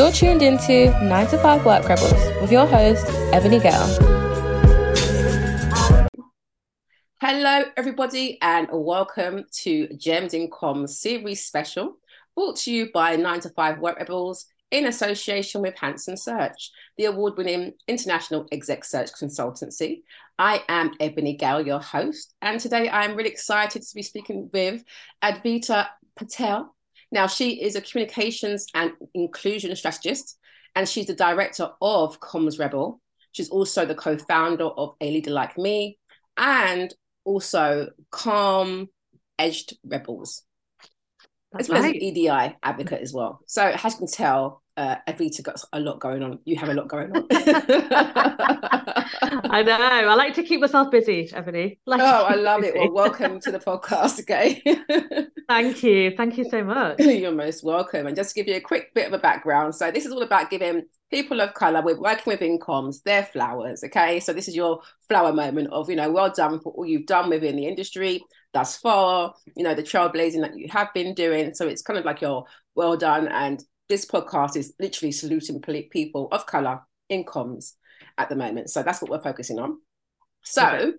You're tuned into 9 to 5 Work Rebels with your host, Ebony Gale. Hello, everybody, and welcome to Gems in Comms series special brought to you by 9 to 5 Work Rebels in association with Hanson Search, the award winning international exec search consultancy. I am Ebony Gale, your host, and today I'm really excited to be speaking with Advita Patel. Now, she is a communications and inclusion strategist, and she's the director of Comms Rebel. She's also the co founder of A Leader Like Me and also Calm Edged Rebels. That's as well right. as an EDI advocate as well. So as you can tell, uh, Advita got a lot going on. You have a lot going on. I know. I like to keep myself busy, Ebony. Like oh, I love busy. it. Well, welcome to the podcast, okay? Thank you. Thank you so much. You're most welcome. And just to give you a quick bit of a background. So this is all about giving people of color, we're working with in comms, their flowers, okay? So this is your flower moment of, you know, well done for all you've done within the industry thus far, you know, the trailblazing that you have been doing. So it's kind of like your well done. And this podcast is literally saluting people of color in comms at the moment. So that's what we're focusing on. So okay.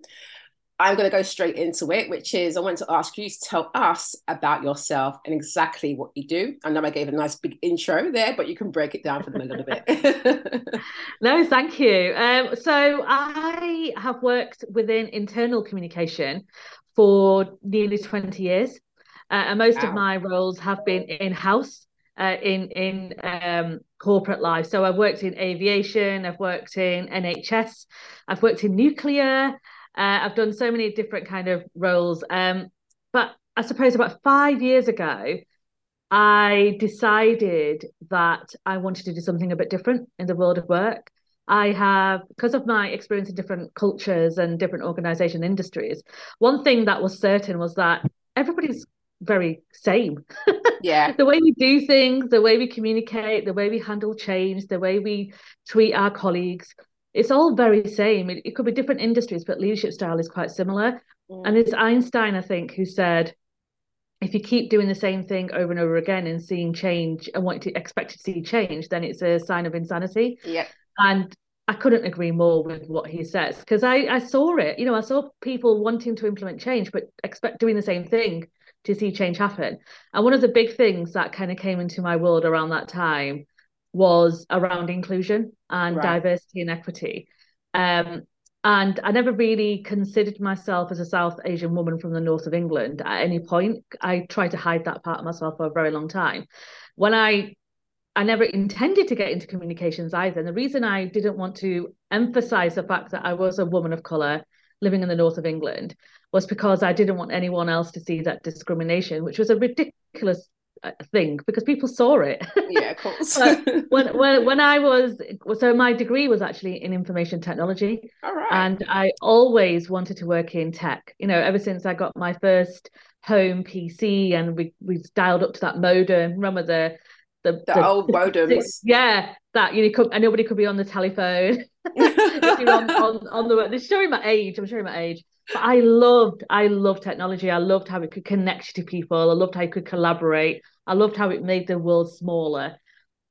I'm going to go straight into it, which is I want to ask you to tell us about yourself and exactly what you do. I know I gave a nice big intro there, but you can break it down for them a little bit. no, thank you. Um, so I have worked within internal communication for nearly 20 years. Uh, and most wow. of my roles have been in house, uh, in in um, corporate life. So I've worked in aviation, I've worked in NHS, I've worked in nuclear. Uh, I've done so many different kind of roles. Um, but I suppose about five years ago, I decided that I wanted to do something a bit different in the world of work. I have, because of my experience in different cultures and different organization industries, one thing that was certain was that everybody's very same. Yeah. the way we do things, the way we communicate, the way we handle change, the way we treat our colleagues, it's all very same. It, it could be different industries, but leadership style is quite similar. Mm. And it's Einstein, I think, who said, if you keep doing the same thing over and over again and seeing change and wanting to expect to see change, then it's a sign of insanity. Yeah. And I couldn't agree more with what he says because I, I saw it. You know, I saw people wanting to implement change, but expect doing the same thing to see change happen. And one of the big things that kind of came into my world around that time was around inclusion and right. diversity and equity. Um, and I never really considered myself as a South Asian woman from the north of England at any point. I tried to hide that part of myself for a very long time. When I I never intended to get into communications either. And the reason I didn't want to emphasize the fact that I was a woman of color living in the north of England was because I didn't want anyone else to see that discrimination, which was a ridiculous uh, thing because people saw it. Yeah, of course. when, when when I was so my degree was actually in information technology. All right. And I always wanted to work in tech. You know, ever since I got my first home PC and we we dialed up to that modem. Remember the the, the, the old modems. Yeah, that you know, could, and nobody could be on the telephone. on, on, on the is showing my age. I'm showing my age. But I loved, I loved technology. I loved how it could connect you to people. I loved how it could collaborate. I loved how it made the world smaller.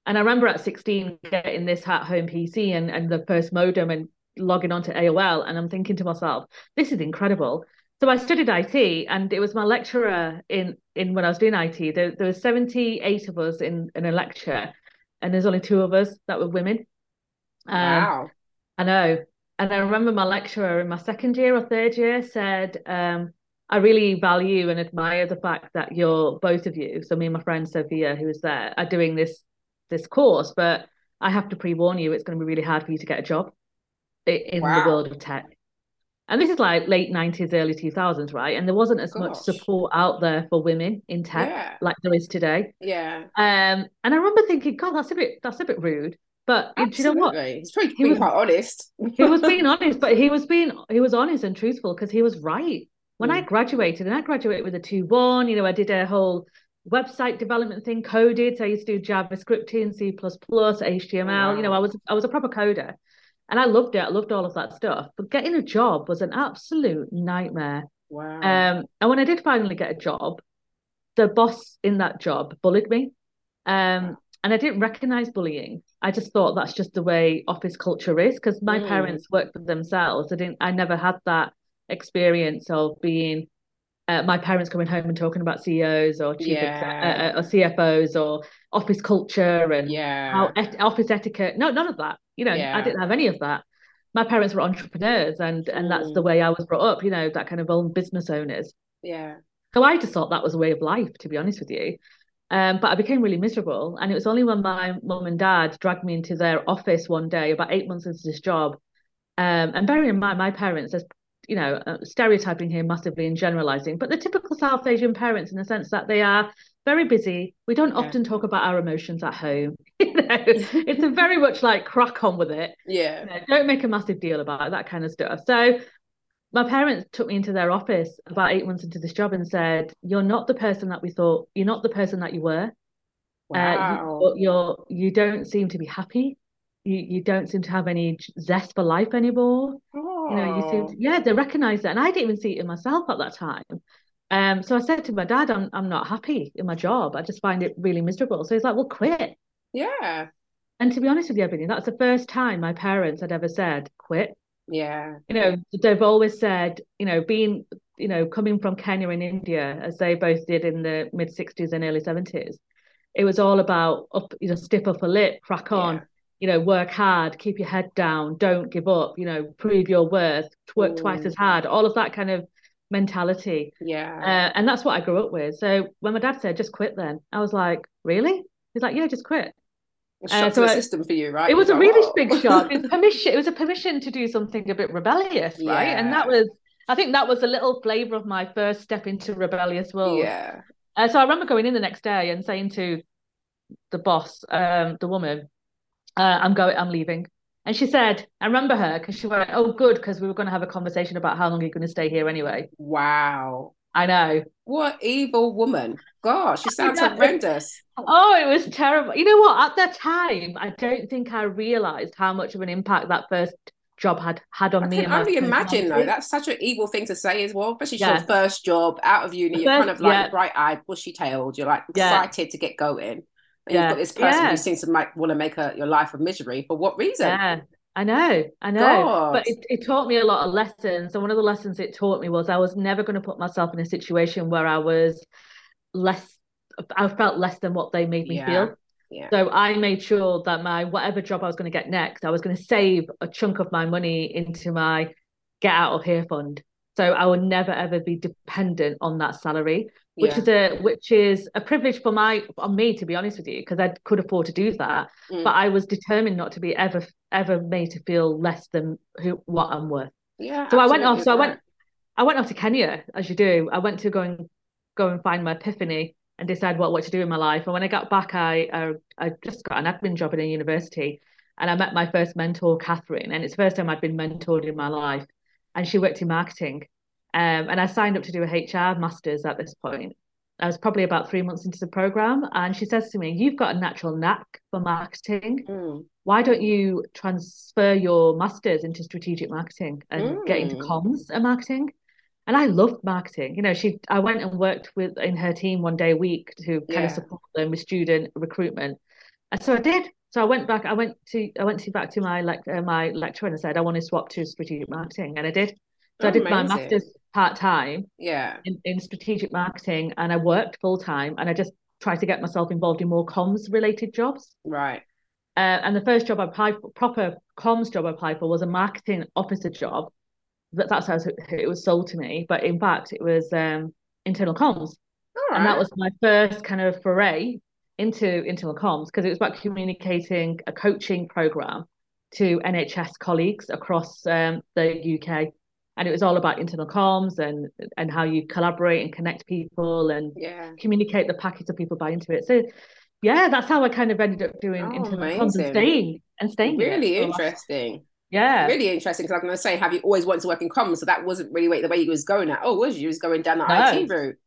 And I remember at 16 getting this at home PC and, and the first modem and logging onto AOL. And I'm thinking to myself, this is incredible. So I studied IT, and it was my lecturer in in when I was doing IT. There, there was 78 of us in, in a lecture, and there's only two of us that were women. Um, wow. I know. And I remember my lecturer in my second year or third year said, um, I really value and admire the fact that you're both of you. So me and my friend Sophia, who was there, are doing this this course, but I have to pre-warn you, it's going to be really hard for you to get a job in wow. the world of tech and this is like late 90s early 2000s right and there wasn't as Gosh. much support out there for women in tech yeah. like there is today yeah um and i remember thinking god that's a bit that's a bit rude but Absolutely. do you know what he's pretty, he was quite honest he was being honest but he was being he was honest and truthful because he was right when mm. i graduated and i graduated with a 2-1 you know i did a whole website development thing coded so i used to do javascript and c++ html wow. you know i was i was a proper coder and I loved it. I loved all of that stuff. But getting a job was an absolute nightmare. Wow. Um, and when I did finally get a job, the boss in that job bullied me. Um, and I didn't recognize bullying. I just thought that's just the way office culture is because my Mm. parents worked for themselves. I didn't. I never had that experience of being uh, my parents coming home and talking about CEOs or chief exec- Yeah. uh, or CFOs or office culture and Yeah. how et- office etiquette. No, none of that. You know, Yeah. I didn't have any of that. My parents were entrepreneurs, and and that's Mm. the way I was brought up. You know, that kind of own business owners. yeah. So I just thought that was a way of life, to be honest with you. Um, but I became really miserable. And it was only when my mum and dad dragged me into their office one day, about eight months into this job. Um, and bearing in mind, my parents, there's, you know, uh, stereotyping here massively and generalizing, but the typical South Asian parents in the sense that they are very busy. We don't Yeah. often talk about our emotions at home. you know, it's a very much like crack on with it. Yeah. You know, don't make a massive deal about it, that kind of stuff. So my parents took me into their office about eight months into this job and said, "You're not the person that we thought. You're not the person that you were. Wow. Uh, you, you're you don't seem to be happy. You you don't seem to have any zest for life anymore. You know, you seem Oh. to, yeah, they recognize that, and I didn't even see it in myself at that time. Um, so I said to my dad, "I'm I'm not happy in my job. I just find it really miserable." So he's like, "Well, quit." Yeah. And to be honest with you, Ebony, that's the first time my parents had ever said, "Quit." Yeah. you know they've always said you know being you know coming from Kenya and India as they both did in the mid 60s and early 70s it was all about up you know stiff upper lip crack on Yeah. you know work hard keep your head down don't give up you know prove your worth work twice Mm. as hard all of that kind of mentality Yeah. uh, and that's what I grew up with so when my dad said just quit then I was like really he's like yeah just quit uh, so the I- system for you, right? it was a really big shock. It was permission. It was a permission to do something a bit rebellious, right? And that was, I think, that was a little flavor of my first step into rebellious world. Yeah. Uh, so I remember going in the next day and saying to the boss, um, the woman, uh, "I'm going. I'm leaving." And she said, "I remember her because she went, oh, good, because we were going to have a conversation about how long you're going to stay here anyway." Wow. I know. What evil woman. Gosh, she sounds horrendous. Oh, it was terrible. You know what? At that time, I don't think I realized how much of an impact that first job had had on I me. I can only imagine though. That's such an evil thing to say as well, especially Yeah. your first job out of uni. You're kind of like yeah. bright eyed, bushy tailed. You're like Yeah. excited to get going. And Yeah. you've got this person Yeah. who seems to make, want to make a, your life a misery. For what reason? Yeah, I know, I know. God. But it, it taught me a lot of lessons. And one of the lessons it taught me was I was never going to put myself in a situation where I was less, I felt less than what they made me Yeah. feel. Yeah. So I made sure that my whatever job I was going to get next, I was going to save a chunk of my money into my get out of here fund. So I would never ever be dependent on that salary, which Yeah. is a which is a privilege for my on me to be honest with you, because I could afford to do that. Mm. But I was determined not to be ever ever made to feel less than who what I'm worth. yeah. So I went off. So I went. I went off to Kenya, as you do. I went to go and go and find my epiphany and decide what what to do in my life. And when I got back, I I, I just got an admin job in a university, and I met my first mentor, Catherine. And it's the first time I'd been mentored in my life, and she worked in marketing. Um, and I signed up to do a HR masters at this point. I was probably about three months into the program, and she says to me, "You've got a natural knack for marketing Mm. why don't you transfer your masters into strategic marketing and get into Mm. comms and marketing and i loved marketing you know she i went and worked with in her team one day a week to kind Yeah. of support them with student recruitment and so i did so i went back i went to i went to back to my like uh, my lecturer and i said i want to swap to strategic marketing and i did so i did my masters part-time Yeah. in, in strategic marketing and i worked full-time and i just tried to get myself involved in more comms related jobs Right. uh, and the first job I applied for, proper comms job I applied for was a marketing officer job. That, that's how it was sold to me. But in fact, it was um, internal comms. All And that was my first kind of foray into internal comms because it was about communicating a coaching program to NHS colleagues across um, the UK. And it was all about internal comms and and how you collaborate and connect people and Yeah. communicate the package so people buy into it. So yeah, that's how I kind of ended up doing Oh, internal comms amazing. and staying and staying. Really last- interesting. Yeah. Really interesting because I'm going to say, have you always wanted to work in comms? So that wasn't really the way you was going at. Oh, was you? You was going down the No. IT route.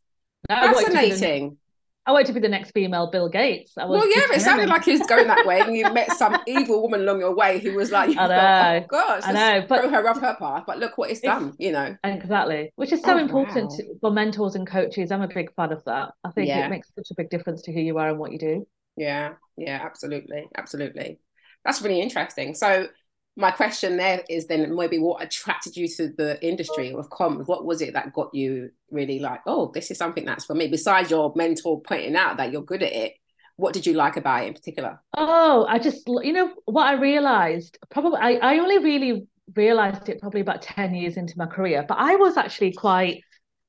No, I wanted to be the- Fascinating. I wanted to be the next female Bill Gates. I was Well, yeah, but it sounded like he was going that way, and you met some evil woman along your way who was like, I oh, know. oh gosh, I know, but throw her off her path. But look what it's, It's- done, you know. Exactly, which is so Oh, important wow. for mentors and coaches. I'm a big fan of that. I think Yeah. it makes such a big difference to who you are and what you do. Yeah, yeah, absolutely, absolutely. That's really interesting. So my question there is then maybe what attracted you to the industry of comms? What was it that got you really like, oh, this is something that's for me? Besides your mentor pointing out that you're good at it, what did you like about it in particular? Oh, I just, you know, what I realized probably, I, I only really realized it probably about 10 years into my career, but I was actually quite,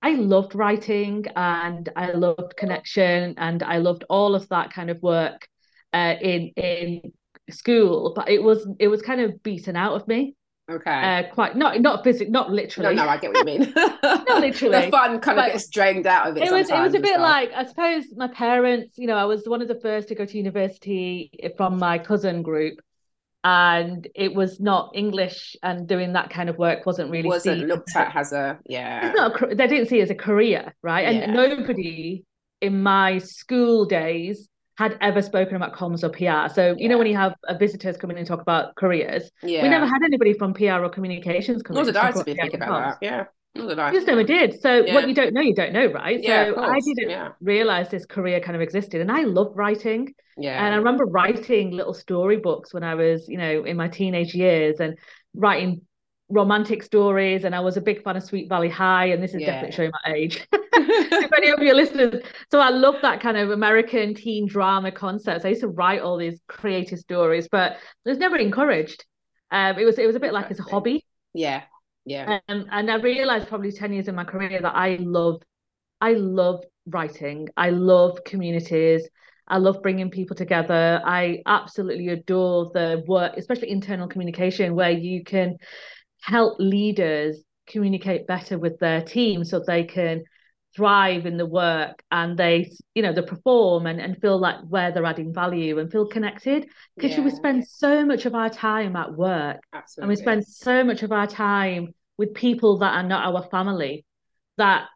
I loved writing and I loved connection and I loved all of that kind of work uh, in, in school, but it was it was kind of beaten out of me. Okay. Uh, quite not not physically, not literally. No, no, I get what you mean. not literally. the fun kind of gets drained out of it. It was it was a bit stuff. like I suppose my parents. You know, I was one of the first to go to university from my cousin group, and it was not English and doing that kind of work wasn't really wasn't seen. looked at as a yeah. It's not. A, they didn't see it as a career, right? And Yeah. nobody in my school days had ever spoken about comms or PR. So you know when you have visitors come in and talk about careers, yeah. we never had anybody from PR or communications come Nor in did I to be thinking about comms. that. Yeah. Nor did I. We just never did. So Yeah. what you don't know, you don't know, right? Yeah, so I didn't Yeah. realize this career kind of existed, and I love writing. Yeah. And I remember writing little storybooks when I was, you know, in my teenage years, and writing romantic stories. And I was a big fan of Sweet Valley High, and this is Yeah. definitely showing my age. if any of your listeners, so I love that kind of American teen drama concepts. I used to write all these creative stories, but it was never encouraged. Um, it was it was a bit like as a hobby. yeah. Yeah. Um, and I realized probably 10 years in my career that I love, I love writing. I love communities. I love bringing people together. I absolutely adore the work, especially internal communication, where you can help leaders communicate better with their team so they can thrive in the work and they you know they perform and, and feel like where they're adding value and feel connected because yeah. we spend so much of our time at work and we spend so much of our time with people that are not our family that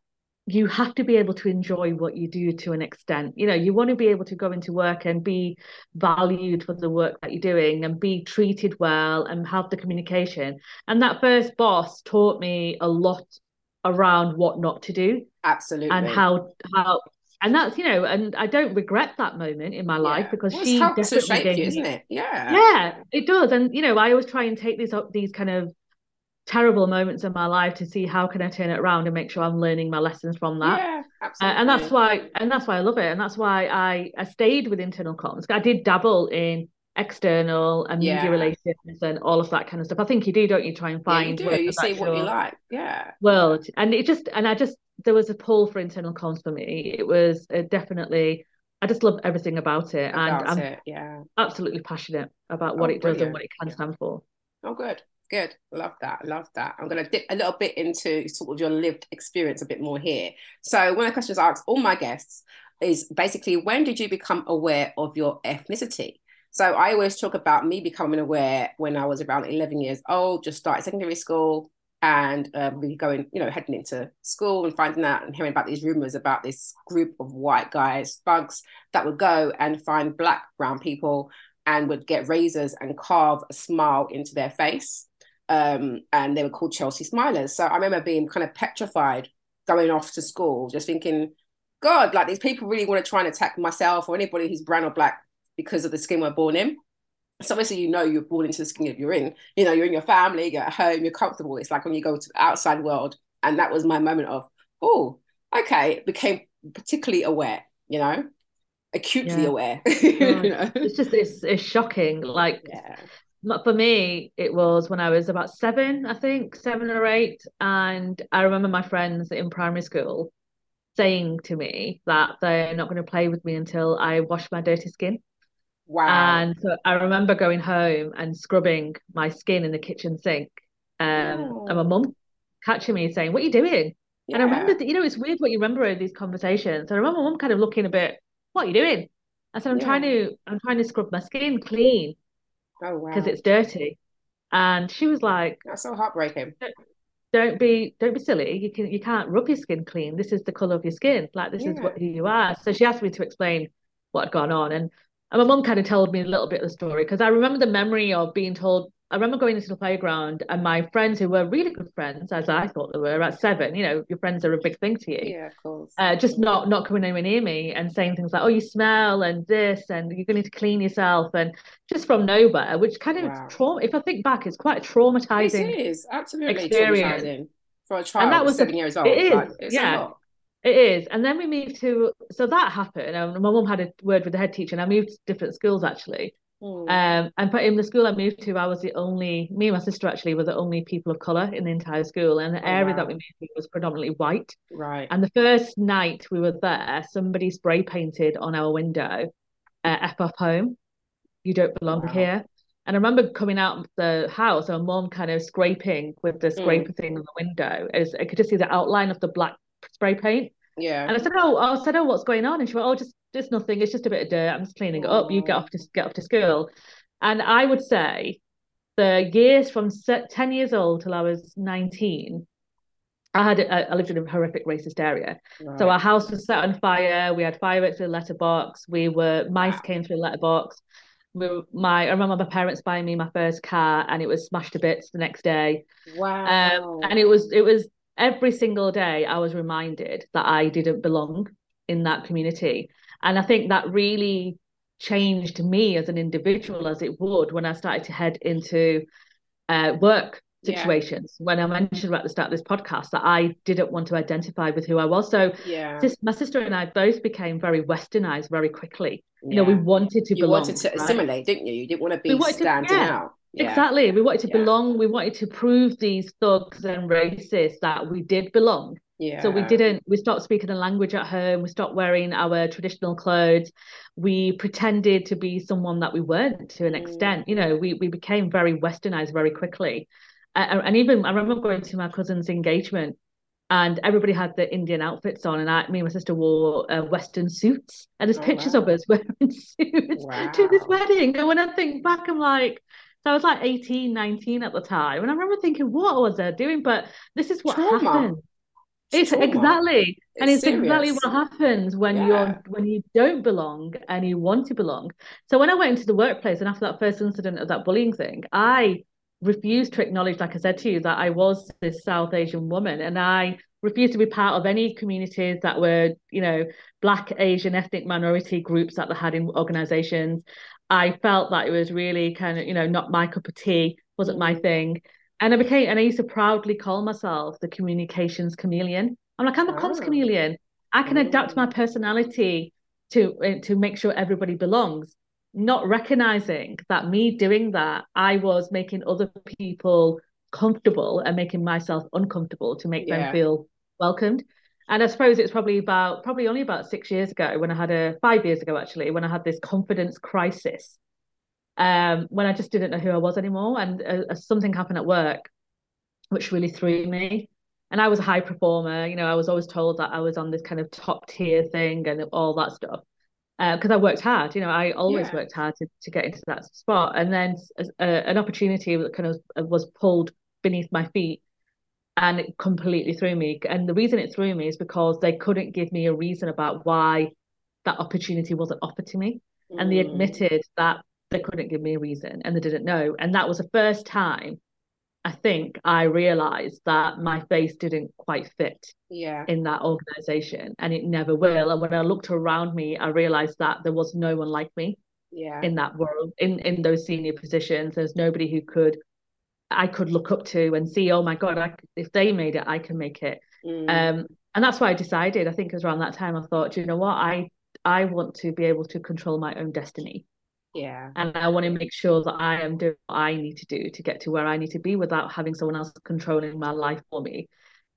you have to be able to enjoy what you do to an extent you know you want to be able to go into work and be valued for the work that you're doing and be treated well and have the communication and that first boss taught me a lot around what not to do Absolutely. and how how and that's you know and I don't regret that moment in my life Yeah. because Well, she definitely shape gave you, me isn't it? Yeah. yeah it does and you know i always try and take these up these kind of terrible moments in my life to see how can i turn it around and make sure i'm learning my lessons from that Yeah. Uh, Absolutely. and that's why and that's why i love it and that's why i i stayed with internal comms i did dabble in external and Yeah. media relations and all of that kind of stuff i think you do don't you try and Yeah, find you do. You see what you like. Yeah. world and it just and i just there was a pull for internal comms for me it was uh, definitely i just love everything about it About and i'm it. Yeah. absolutely passionate about what Oh, it does brilliant. and what it can stand for Oh, good. Good. Love that. Love that. I'm going to dip a little bit into sort of your lived experience a bit more here. So, one of the questions I ask all my guests is basically when did you become aware of your ethnicity? So, I always talk about me becoming aware when I was around 11 years old, just started secondary school and um, going, you know, heading into school and finding out and hearing about these rumors about this group of white guys, thugs, that would go and find black, brown people and would get razors and carve a smile into their face. Um, and they were called Chelsea Smilers. So I remember being kind of petrified going off to school, just thinking, God, like these people really want to try and attack myself or anybody who's brown or black because of the skin we're born in. So obviously, you know, you're born into the skin that you're in. You know, you're in your family, you're at home, you're comfortable. It's like when you go to the outside world. And that was my moment of, oh, okay, became particularly aware, you know, acutely Yeah. aware. Yeah. you know? it's just it's it's shocking like Yeah. For me it was when I was about seven I think seven or eight and I remember my friends in primary school saying to me that they're not going to play with me until I wash my dirty skin Wow. and so I remember going home and scrubbing my skin in the kitchen sink um and my Oh. mum catching me saying what are you doing and I remember that, you know, it's weird what you remember in these conversations. I remember my mum kind of looking a bit, what are you doing? I said, I'm trying to, I'm trying to scrub my skin clean Oh wow. because it's dirty. And she was like, That's so heartbreaking. don't be, don't be silly. You can, you can't rub your skin clean. This is the color of your skin. Like this is what who you are. So she asked me to explain what had gone on. And, and my mum kind of told me a little bit of the story because I remember the memory of being told I remember going into the playground and my friends who were really good friends, as I thought they were at seven, you know, your friends are a big thing to you. Yeah, of course. Uh, just not not coming anywhere near me and saying things like, "Oh, you smell," and this, and you're going to clean yourself, and just from nowhere, which kind of Wow. trauma. If I think back, it's quite a traumatizing. It is absolutely experience. traumatizing for a child And that was seven years old. it is, like, yeah. a. It is. And then we moved to, so that happened. And my mum had a word with the head teacher, and I moved to different schools actually. Mm. Um, and but in the school I moved to, I was the only, me and my sister actually were the only people of colour in the entire school. And the Oh, area wow. that we moved to was predominantly white. right. And the first night we were there, somebody spray painted on our window, uh, F off home. You don't belong Wow. here. And I remember coming out of the house, and mom kind of scraping with the scraper thing on the window. As I could just see the outline of the black spray paint. Yeah. And I said, "Oh, I said, oh, what's going on?" And she went, "Oh, just just nothing. It's just a bit of dirt. I'm just cleaning it up. You get off to get off to school." And I would say the years from ten years old till I was nineteen, I had a, I lived in a horrific racist area. So our house was set on fire. We had fireworks through the letterbox. We were mice Wow. came through the letterbox. We were, my I remember my parents buying me my first car, and it was smashed to bits the next day. wow. Um, and it was it was every single day I was reminded that I didn't belong in that community. And I think that really changed me as an individual as it would when I started to head into uh, work Yeah. situations. When I mentioned at the start of this podcast that I didn't want to identify with who I was. So yeah. sis- my sister and I both became very westernized very quickly. You know, we wanted to you belong. wanted to right? assimilate, didn't you? You didn't want to be We wanted to- standing yeah. out. Yeah. Exactly. We wanted to Yeah. belong. We wanted to prove these thugs and racists that we did belong. Yeah. So we didn't, we stopped speaking the language at home. We stopped wearing our traditional clothes. We pretended to be someone that we weren't to an Mm. extent. You know, we, we became very westernized very quickly. Uh, and even I remember going to my cousin's engagement and everybody had the Indian outfits on, and I, me and my sister wore uh, Western suits, and there's Oh, pictures wow. of us wearing suits to this wedding. And when I think back, I'm like, I was like 18, 19 at the time, and I remember thinking, what was I doing? But this is what Trauma. happened. It's trauma. exactly, and it's exactly what happens when Yeah. you're when you don't belong and you want to belong. So when I went into the workplace and after that first incident of that bullying thing, I refused to acknowledge, like I said to you, that I was this South Asian woman, and I refused to be part of any communities that were, you know, Black, Asian, ethnic minority groups that they had in organizations. I felt that it was really kind of, you know, not my cup of tea, wasn't my Mm. thing. And I became, and I used to proudly call myself the communications chameleon. I'm like, I'm a comms Oh. chameleon. I can adapt my personality to uh, to make sure everybody belongs. Not recognizing that me doing that, I was making other people comfortable and making myself uncomfortable to make Yeah. them feel welcomed. And I suppose it's probably about probably only about six years ago when I had a five years ago actually when I had this confidence crisis um, when I just didn't know who I was anymore, and uh, uh, something happened at work, which really threw me. And I was a high performer, you know. I was always told that I was on this kind of top tier thing and all that stuff, because I worked hard. You know, I always Yeah. worked hard to, to get into that spot. And then uh, an opportunity that kind of uh, was pulled beneath my feet, and it completely threw me. And the reason it threw me is because they couldn't give me a reason about why that opportunity wasn't offered to me and they Mm. admitted that they couldn't give me a reason and they didn't know. And that was the first time I think I realized that my face didn't quite fit Yeah. in that organization and it never will. And when I looked around me, I realized that there was no one like me Yeah. in that world, in, in those senior positions. There's nobody who could I could look up to and see, oh my God, I, if they made it, I can make it. Mm. Um, and that's why I decided, I think it was around that time I thought, you know what, I I want to be able to control my own destiny. yeah. And I want to make sure that I am doing what I need to do to get to where I need to be without having someone else controlling my life for me.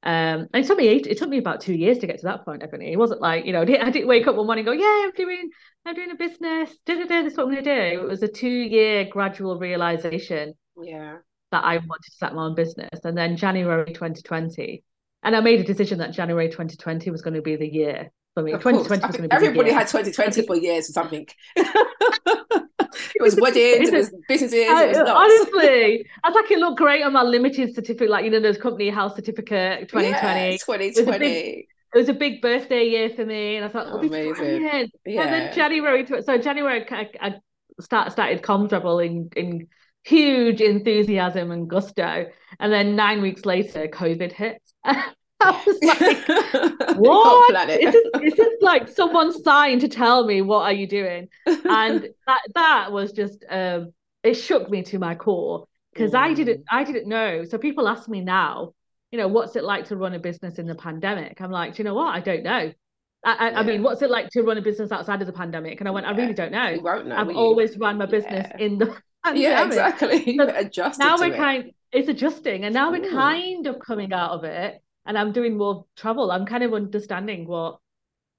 Um, and it took me eight, it took me about two years to get to that point, Ebony. It wasn't like, you know, I didn't wake up one morning and go, Yeah, I'm doing I'm doing a business, da, da, da, this is what I'm gonna do. It was a two-year gradual realization Yeah. That I wanted to set my own business. And then January 2020, and I made a decision that January 2020 was going to be the year for me. Of 2020 I was going to be everybody had 2020 for years or something. it was weddings, it was businesses, it was honestly, I was like, it looked great on my limited certificate, like you know, those company house certificate 2020. Yeah, It was a 2020. big- It was a big birthday year for me, and I thought, oh, Amazing. Yeah. And then January, so January, I, I start, started Comms Rebel in in huge enthusiasm and gusto. And then nine weeks later, COVID hits. I was like, what? Is this, is this like someone's sign to tell me what are you doing? And that that was just um, it shook me to my core because mm. I didn't I didn't know. So people ask me now, you know, what's it like to run a business in the pandemic? I'm like, you know what? I don't know. I, I, yeah. I, mean, what's it like to run a business outside of the pandemic? And I went. I really don't know. know I've always run my business yeah. in the Yeah, exactly. So Adjusted now we're it. kind it's adjusting and now Ooh. we're kind of coming out of it and I'm doing more travel. I'm kind of understanding what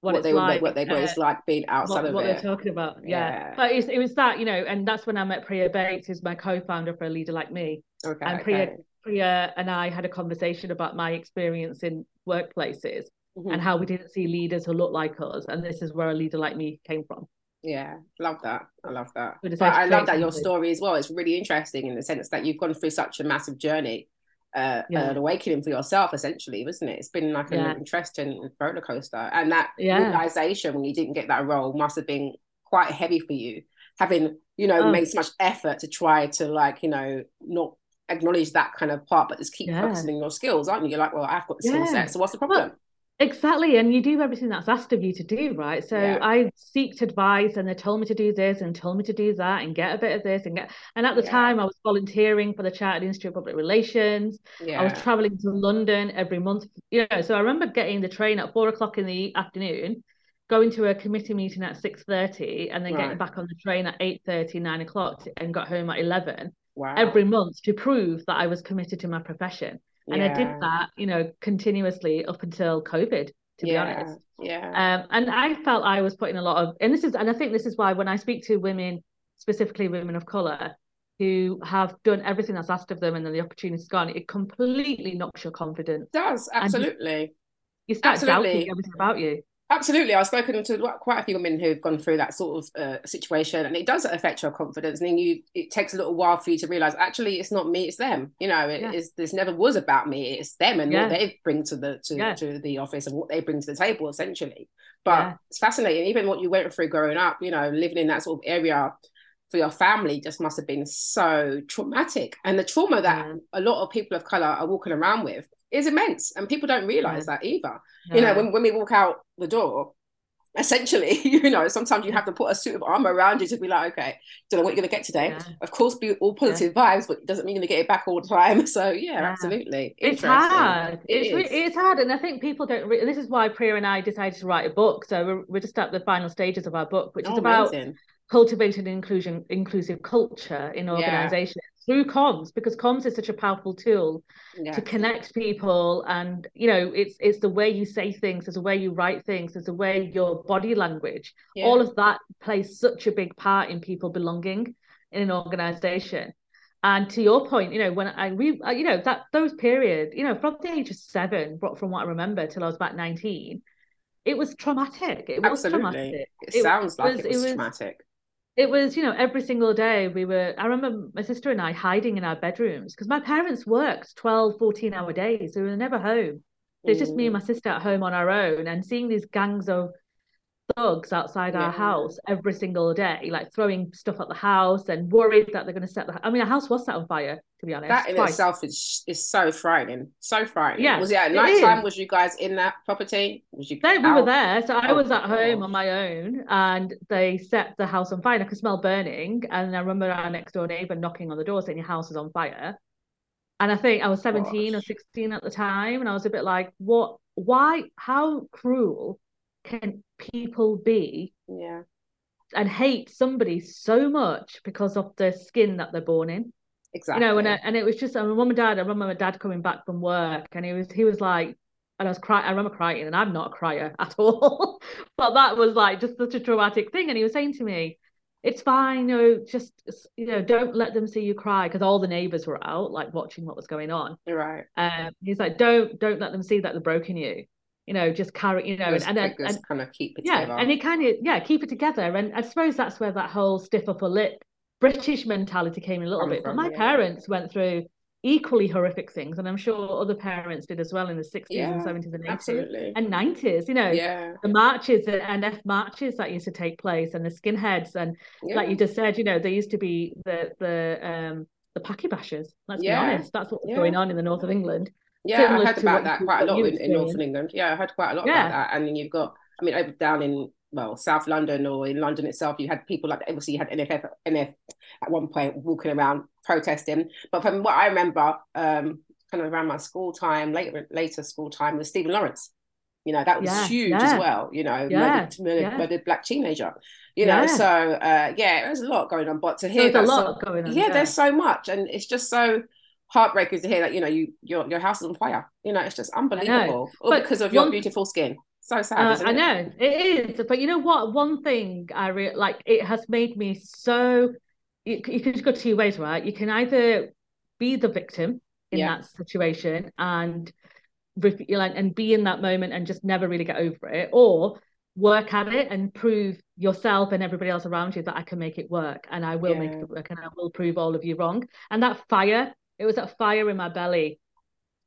what, what they like, what they what it's like being outside what, of what it. they're talking about. Yeah, yeah. but it was that you know, and that's when I met Priya Bates, who's my co-founder for a leader like me. Okay, and Priya okay. Priya and I had a conversation about my experience in workplaces mm-hmm. and how we didn't see leaders who look like us, and this is where a leader like me came from. Yeah, love that. I love that. But I love that your story as well. It's really interesting in the sense that you've gone through such a massive journey uh, yeah. an awakening for yourself, essentially, wasn't it? It's been like an yeah. interesting roller coaster, and that yeah. realization when you didn't get that role must have been quite heavy for you, having you know oh. made so much effort to try to like you know not acknowledge that kind of part, but just keep focusing on your skills, aren't you? You're like, well, I've got the skill set, so what's the problem? Well, Exactly. And you do everything that's asked of you to do, right? So yeah. I seeked advice and they told me to do this and told me to do that and get a bit of this and get and at the yeah. time I was volunteering for the Chartered Institute of Public Relations. Yeah. I was traveling to London every month. You know, so I remember getting the train at four o'clock in the afternoon, going to a committee meeting at 6.30 and then right. getting back on the train at 8.30, 9 o'clock and got home at 11 wow. every month to prove that I was committed to my profession. And yeah. I did that, you know, continuously up until COVID, to yeah. be honest. Yeah. Um, and I felt I was putting a lot of, and this is, and I think this is why when I speak to women, specifically women of color, who have done everything that's asked of them and then the opportunity's gone, it completely knocks your confidence. It does, absolutely. You, you, start absolutely. doubting everything about you. Absolutely. I've spoken to quite a few women who've gone through that sort of uh, situation and it does affect your confidence. And then you, it takes a little while for you to realize actually it's not me, it's them. You know, it yeah. is, this never was about me. It's them and yeah. what they bring to the, to, yeah. to the office and what they bring to the table essentially. But it's fascinating. Even what you went through growing up, you know, living in that sort of area for your family just must have been so traumatic. And the trauma that a lot of people of color are walking around with is immense and people don't realize yeah. that either. Yeah. you know when, when we walk out the door essentially you know sometimes you have to put a suit of armor around you to be like okay don't know what you're going to get today. Yeah. of course be all positive vibes but it doesn't mean you're going to get it back all the time. So yeah, absolutely. It's hard. It it's, it's hard and i think people don't re- this is why Priya and i decided to write a book so we're, we're just at the final stages of our book which oh, is about amazing. Cultivating inclusion inclusive culture in organizations through comms because comms is such a powerful tool yeah. to connect people and you know it's it's the way you say things there's a way you write things there's a way your body language yeah. all of that plays such a big part in people belonging in an organization and to your point you know when i we you know that those period you know from the age of seven from what i remember till i was about 19 it was traumatic it was Absolutely. traumatic it, it sounds like it was, it was traumatic it was you know every single day we were i remember my sister and i hiding in our bedrooms because my parents worked 12 14 hour days so we were never home. It's just me and my sister at home on our own and seeing these gangs of thugs outside yeah. our house every single day like throwing stuff at the house and worried that they're going to set the i mean our house was set on fire to be honest. That in twice. itself is is so frightening. So frightening. Yeah. Was it at night time? Was you guys in that property? Was you no, we were there. So I oh, was at home on my own and they set the house on fire. I could smell burning. And I remember our next door neighbor knocking on the door saying your house is on fire. And I think I was 17 Gosh. or 16 at the time. And I was a bit like, what why how cruel can people be? Yeah. And hate somebody so much because of the skin that they're born in. Exactly. You know, and I, and it was just, I mean, mum and dad, I remember my dad coming back from work and he was, he was like, and I was crying, I remember crying, and I'm not a crier at all. but that was like just such a traumatic thing. And he was saying to me, it's fine, you know, just, you know, don't let them see you cry because all the neighbors were out, like watching what was going on. Right. Um, he's like, don't, don't let them see that they're broken you. You know, just carry, you know, and, and, and, kind of keep it yeah, together. and it kind of, yeah, keep it together. And I suppose that's where that whole stiff upper lip British mentality came in a little bit, but my yeah. parents went through equally horrific things, and I'm sure other parents did as well in the 60s Yeah, and 70s and 80s Absolutely. and 90s. You know, yeah. the marches and F marches that used to take place, and the skinheads, and like you just said, you know, there used to be the the um the packy bashers. Let's be honest, that's what was going on in the north of England. Yeah, I heard about that quite a lot in, in Northern. England. Yeah, I heard quite a lot Yeah. about that. And then you've got, I mean, over down in well, South London or in London itself, you had people like obviously you had NFF, NF at one point walking around protesting. But from what I remember, um, kind of around my school time, later later school time, was Stephen Lawrence. You know, that was Yeah, huge yeah. as well. You know, Yeah, murdered, murdered, murdered black teenager. You know, so uh, yeah, there's a lot going on. But to hear There's a that, so- lot going on. yeah, there's so much, and it's just so heartbreaking to hear that you know you your your house is on fire. You know, it's just unbelievable, all But because of your one- beautiful skin. So sad, Uh, I know it is, but you know what? One thing I re- like it has made me so. You, you can just go two ways, right? You can either be the victim in Yeah. that situation and and be in that moment and just never really get over it, or work at it and prove yourself and everybody else around you that I can make it work and I will make it work and I will prove all of you wrong. And that fire, it was that fire in my belly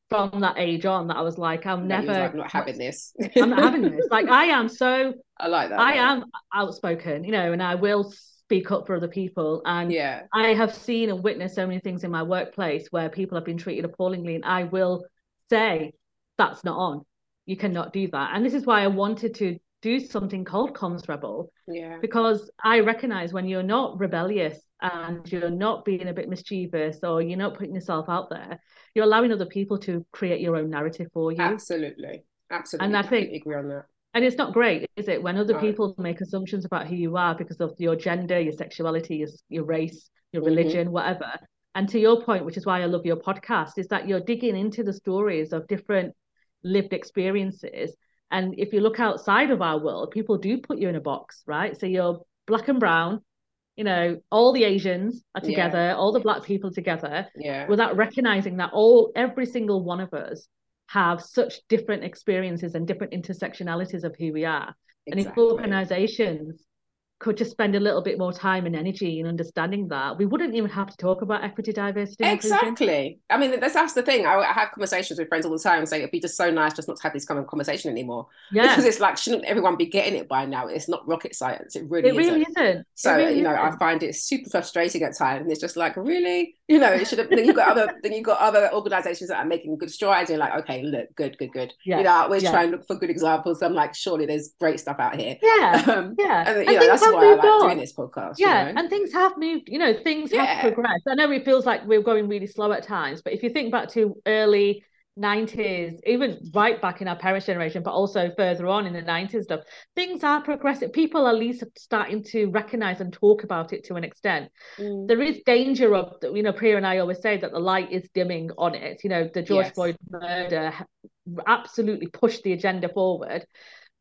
from that age on that I was like, I'm That you was never like, not having this. I'm not having this. Like I am so I like that. I though. am outspoken, you know, and I will speak up for other people. And Yeah, I have seen and witnessed so many things in my workplace where people have been treated appallingly, and I will say that's not on. You cannot do that. And this is why I wanted to do something called Comms Rebel yeah, because I recognize when you're not rebellious and you're not being a bit mischievous or you're not putting yourself out there, you're allowing other people to create your own narrative for you. absolutely, absolutely. And I think- completely agree on that. And it's not great, is it? When other people make assumptions about who you are because of your gender, your sexuality, your, your race, your Mhm. religion, whatever. And to your point, which is why I love your podcast, is that you're digging into the stories of different lived experiences. And if you look outside of our world, people do put you in a box, right? So you're black and brown, you know, all the Asians are Yeah. together, all the black people together, Yeah, without recognizing that all every single one of us have such different experiences and different intersectionalities of who we are. And if organizations could just spend a little bit more time and energy in understanding that, we wouldn't even have to talk about equity, diversity. Exactly. I mean, that's that's the thing. I, I have conversations with friends all the time saying it'd be just so nice just not to have this kind of conversation anymore. Yeah, Because it's like, shouldn't everyone be getting it by now? It's not rocket science. It really it really isn't. isn't. So really you know, I isn't. find it super frustrating at times. And it's just like, really, you know, it should have. then you've got other, then you've got other organisations that are making good strides. And you're like, okay, look, good, good, good. Yeah, You know, I always yeah. try and look for good examples. I'm like, surely there's great stuff out here. yeah, Um, yeah. and And you know, that's have why I like on. doing this podcast. you Yeah, know? and things have moved, you know, things Yeah. have progressed. I know it feels like we're going really slow at times, but if you think back to early 90s, even right back in our parents' generation, but also further on in the 90s stuff, things are progressive. People are at least starting to recognize and talk about it to an extent. Mm. There is danger of, you know, Priya and I always say that the light is dimming on it. You know, the George Yes. Floyd murder absolutely pushed the agenda forward.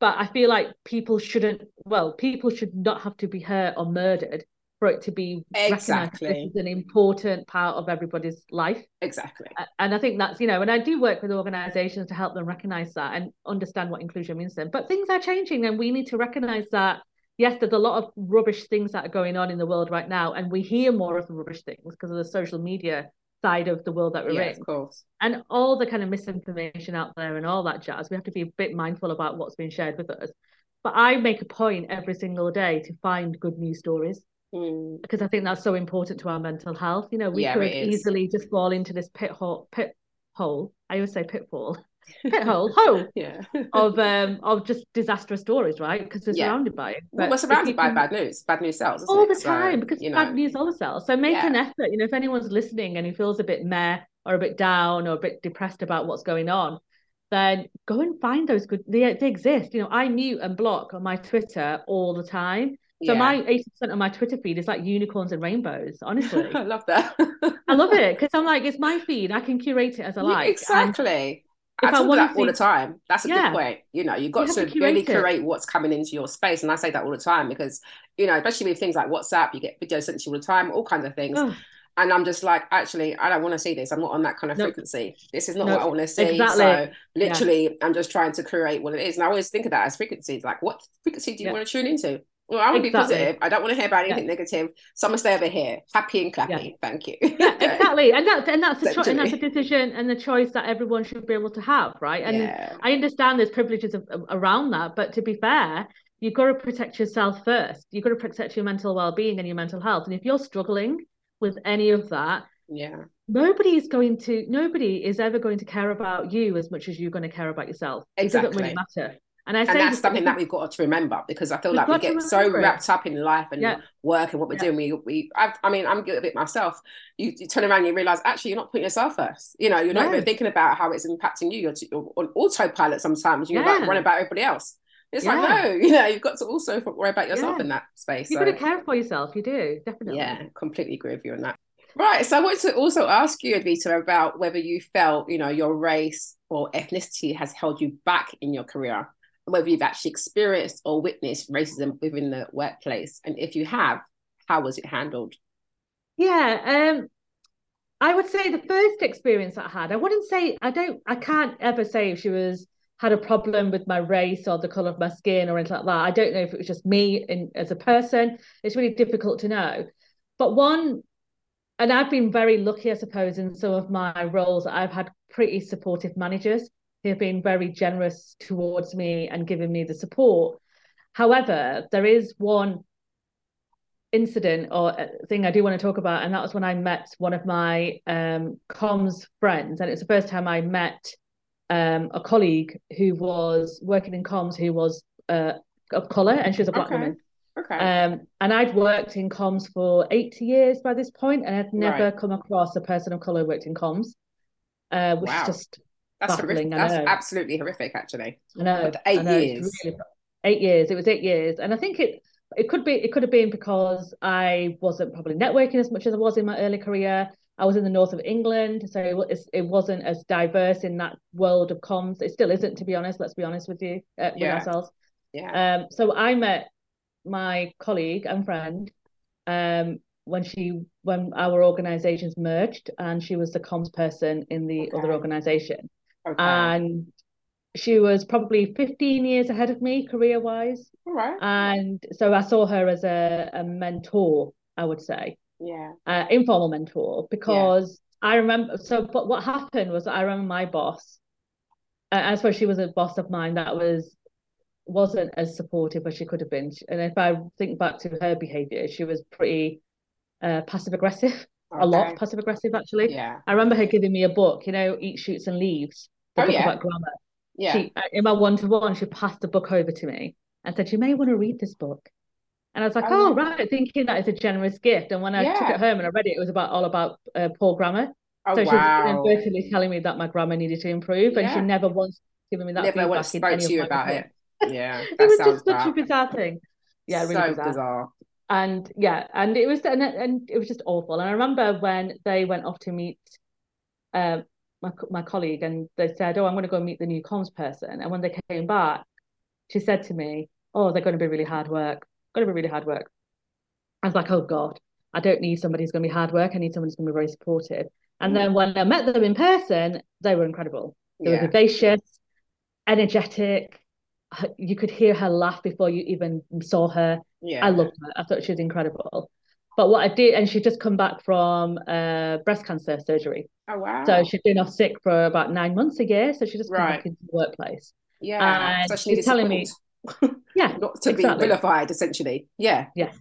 But I feel like people shouldn't, well, people should not have to be hurt or murdered for it to be recognized Exactly. this is an important part of everybody's life. Exactly. And I think that's, you know, and I do work with organizations to help them recognize that and understand what inclusion means to them. But things are changing and we need to recognize that, yes, there's a lot of rubbish things that are going on in the world right now. And we hear more of the rubbish things because of the social media side of the world that we're Yeah, in of course. and all the kind of misinformation out there and all that jazz. We have to be a bit mindful about what's being shared with us. But I make a point every single day to find good news stories Mm. because I think that's so important to our mental health. You know, we Yeah, could easily just fall into this pit hole, pit hole. I always say pitfall, pit hole, Yeah. of um of just disastrous stories, right? Because we're Yeah. surrounded by it. Well, we're surrounded by bad news. Bad news sells all it? the So, time because you bad know, news all sells. So make Yeah. an effort. You know, if anyone's listening and he feels a bit meh or a bit down or a bit depressed about what's going on, then go and find those good. They they exist. You know, I mute and block on my Twitter all the time. So yeah. my eighty percent of my Twitter feed is like unicorns and rainbows. Honestly, I love that. I love it because I'm like it's my feed. I can curate it as I like. Exactly. I if I talk wanna that all the time. That's a Yeah. good point. You know, you've got You to, to really curate it. what's coming into your space. And I say that all the time because, you know, especially with things like WhatsApp, you get videos sent to you all the time, all kinds of things. And I'm just like, actually, I don't want to see this. I'm not on that kind of frequency. This is not what I want to see. Exactly. So literally, I'm just trying to create what it is. And I always think of that as frequencies. Like, what frequency do you Yeah. want to tune into? Well, I want to exactly. be positive. I don't want to hear about anything yeah. negative. So I'm gonna stay over here, happy and clappy. Yeah. Thank you. yeah, exactly. And that's and that's the cho- and that's a decision and the choice that everyone should be able to have, right? And yeah. I understand there's privileges of, of, around that, but to be fair, you've got to protect yourself first. You've got to protect your mental well-being and your mental health. And if you're struggling with any of that, yeah, nobody is going to. Nobody is ever going to care about you as much as you're going to care about yourself. Exactly. It doesn't really matter. And I and that's something that we've got to remember because I feel like we get so wrapped up in life and yeah. work and what we're yeah. doing. We, we, I've, i mean, I'm guilty of it myself. You, you, turn around and you realize actually you're not putting yourself first. You know, you're not even thinking about how it's impacting you. You're, you're on autopilot sometimes. You're yeah. run about everybody else. It's like no, you know, you've got to also worry about yourself in that space. You've so. got to care for yourself. You do definitely. Yeah, completely agree with you on that. Right. So I want to also ask you, Advita, about whether you felt, you know, your race or ethnicity has held you back in your career whether you've actually experienced or witnessed racism within the workplace. And if you have, how was it handled? Yeah, um, I would say the first experience I had, I wouldn't say I don't I can't ever say if she was had a problem with my race or the color of my skin or anything like that. I don't know if it was just me in, as a person. It's really difficult to know. But one, and I've been very lucky, I suppose, in some of my roles. I've had pretty supportive managers have been very generous towards me and giving me the support. However, there is one incident or thing I do want to talk about, and that was when I met one of my um, comms friends, and it's the first time I met um, a colleague who was working in comms who was uh, of color, and she was a black okay. woman. Okay. Um, and I'd worked in comms for eight years by this point, and I'd never right. come across a person of color who worked in comms, uh, which wow. is just that's horrific. That's absolutely horrific, actually. I know. eight know, years. Really, eight years. It was eight years, and I think it it could be it could have been because I wasn't probably networking as much as I was in my early career. I was in the north of England, so it, it wasn't as diverse in that world of comms. It still isn't, to be honest. Let's be honest with you, uh, with yeah. ourselves. Yeah. Um. So I met my colleague and friend, um, when she when our organizations merged, and she was the comms person in the okay. other organization. Okay. And she was probably 15 years ahead of me career wise. Right. And so I saw her as a, a mentor, I would say. Yeah. Uh, informal mentor because yeah. I remember. So, but what happened was I remember my boss, uh, I suppose she was a boss of mine that was wasn't as supportive as she could have been. And if I think back to her behavior, she was pretty uh, passive aggressive, okay. a lot passive aggressive actually. Yeah. I remember her giving me a book, you know, Eat Shoots and Leaves the oh, book yeah. about grammar. Yeah. She, uh, in my one to one, she passed the book over to me and said, You may want to read this book. And I was like, Oh, oh right, thinking that is a generous gift. And when I yeah. took it home and I read it, it was about all about uh, poor grammar. Oh, so wow. she was inadvertently telling me that my grammar needed to improve, yeah. and she never once given me that. Never once spoke to you about it. Yeah, it was just such a bizarre thing. Yeah, really so bizarre. bizarre. And yeah, and it was and, and it was just awful. And I remember when they went off to meet uh, my my colleague and they said, "Oh, I'm going to go meet the new comms person." And when they came back, she said to me, "Oh, they're going to be really hard work. Going to be really hard work." I was like, "Oh God, I don't need somebody who's going to be hard work. I need someone who's going to be very supportive." And then when I met them in person, they were incredible. They yeah. were vivacious, energetic. You could hear her laugh before you even saw her. Yeah. I loved her. I thought she was incredible. But what I did, and she'd just come back from uh, breast cancer surgery. Oh wow! So she'd been off sick for about nine months a year. So she just come right. back into the workplace. Yeah, and so she she's telling me, yeah, not to exactly. be vilified, essentially. Yeah. Yes.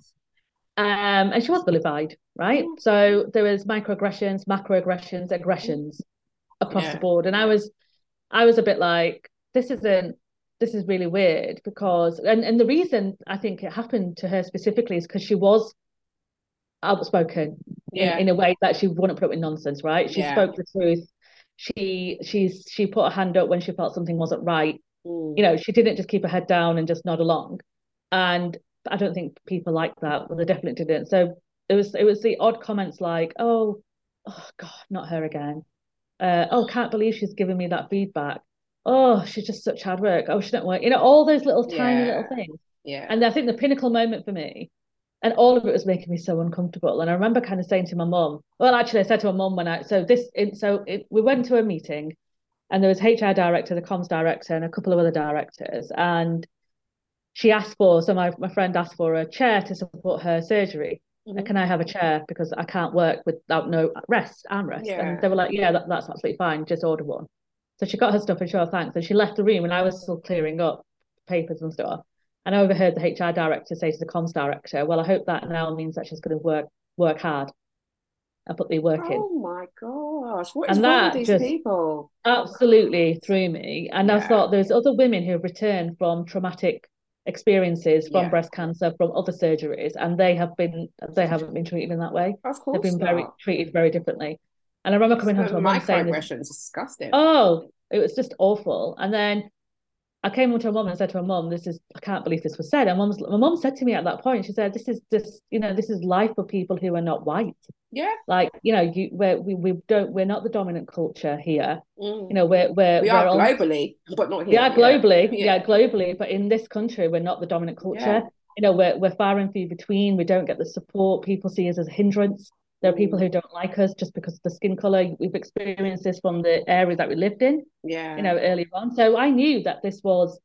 Um, and she was vilified, right? Mm. So there was microaggressions, macroaggressions, aggressions across yeah. the board, and I was, I was a bit like, this isn't this is really weird because and, and the reason I think it happened to her specifically is because she was outspoken yeah. in, in, a way that she wouldn't put up with nonsense, right? She yeah. spoke the truth. She she's she put her hand up when she felt something wasn't right. Mm. You know, she didn't just keep her head down and just nod along. And I don't think people like that. Well, they definitely didn't. So it was it was the odd comments like, oh, oh God, not her again. Uh, oh, can't believe she's giving me that feedback. Oh, she's just such hard work. Oh, she don't work. You know, all those little tiny yeah. little things. Yeah. And I think the pinnacle moment for me and all of it was making me so uncomfortable. And I remember kind of saying to my mum, well, actually, I said to my mum when I so this so it, we went to a meeting, and there was HR director, the comms director, and a couple of other directors, and she asked for so my, my friend asked for a chair to support her surgery. Mm-hmm. can I have a chair? Because I can't work without no rest armrest yeah. and they were like yeah that, that's absolutely fine. Just order one. So she got her stuff and she oh thanks. And she left the room and I was still clearing up papers and stuff and I overheard the HR director say to the comms director well I hope that now means that she's going to work work hard and put the work in. Oh my gosh, what is and wrong with these people? Absolutely threw me. And yeah. I thought there's other women who have returned from traumatic experiences from yeah. breast cancer, from other surgeries, and they have been they haven't been treated in that way. Of course, they've been not. very treated very differently. And I remember coming home to my mum saying, "Microaggressions, disgusting." Oh, it was just awful. And then I came home to her mom and said to her mom, "This is I can't believe this was said." And mom's my mom said to me at that point, she said, "This is just you know this is life for people who are not white." Yeah. Like you know, you we we we don't we're not the dominant culture here. Mm. You know, we're we're we are globally, but not here. Yeah, globally, yeah. yeah. globally, but in this country, we're not the dominant culture. Yeah. You know, we're we're far and few between. We don't get the support. People see us as a hindrance. There are people who don't like us just because of the skin color. We've experienced this from the area that we lived in. Yeah. You know, earlier on. So I knew that this was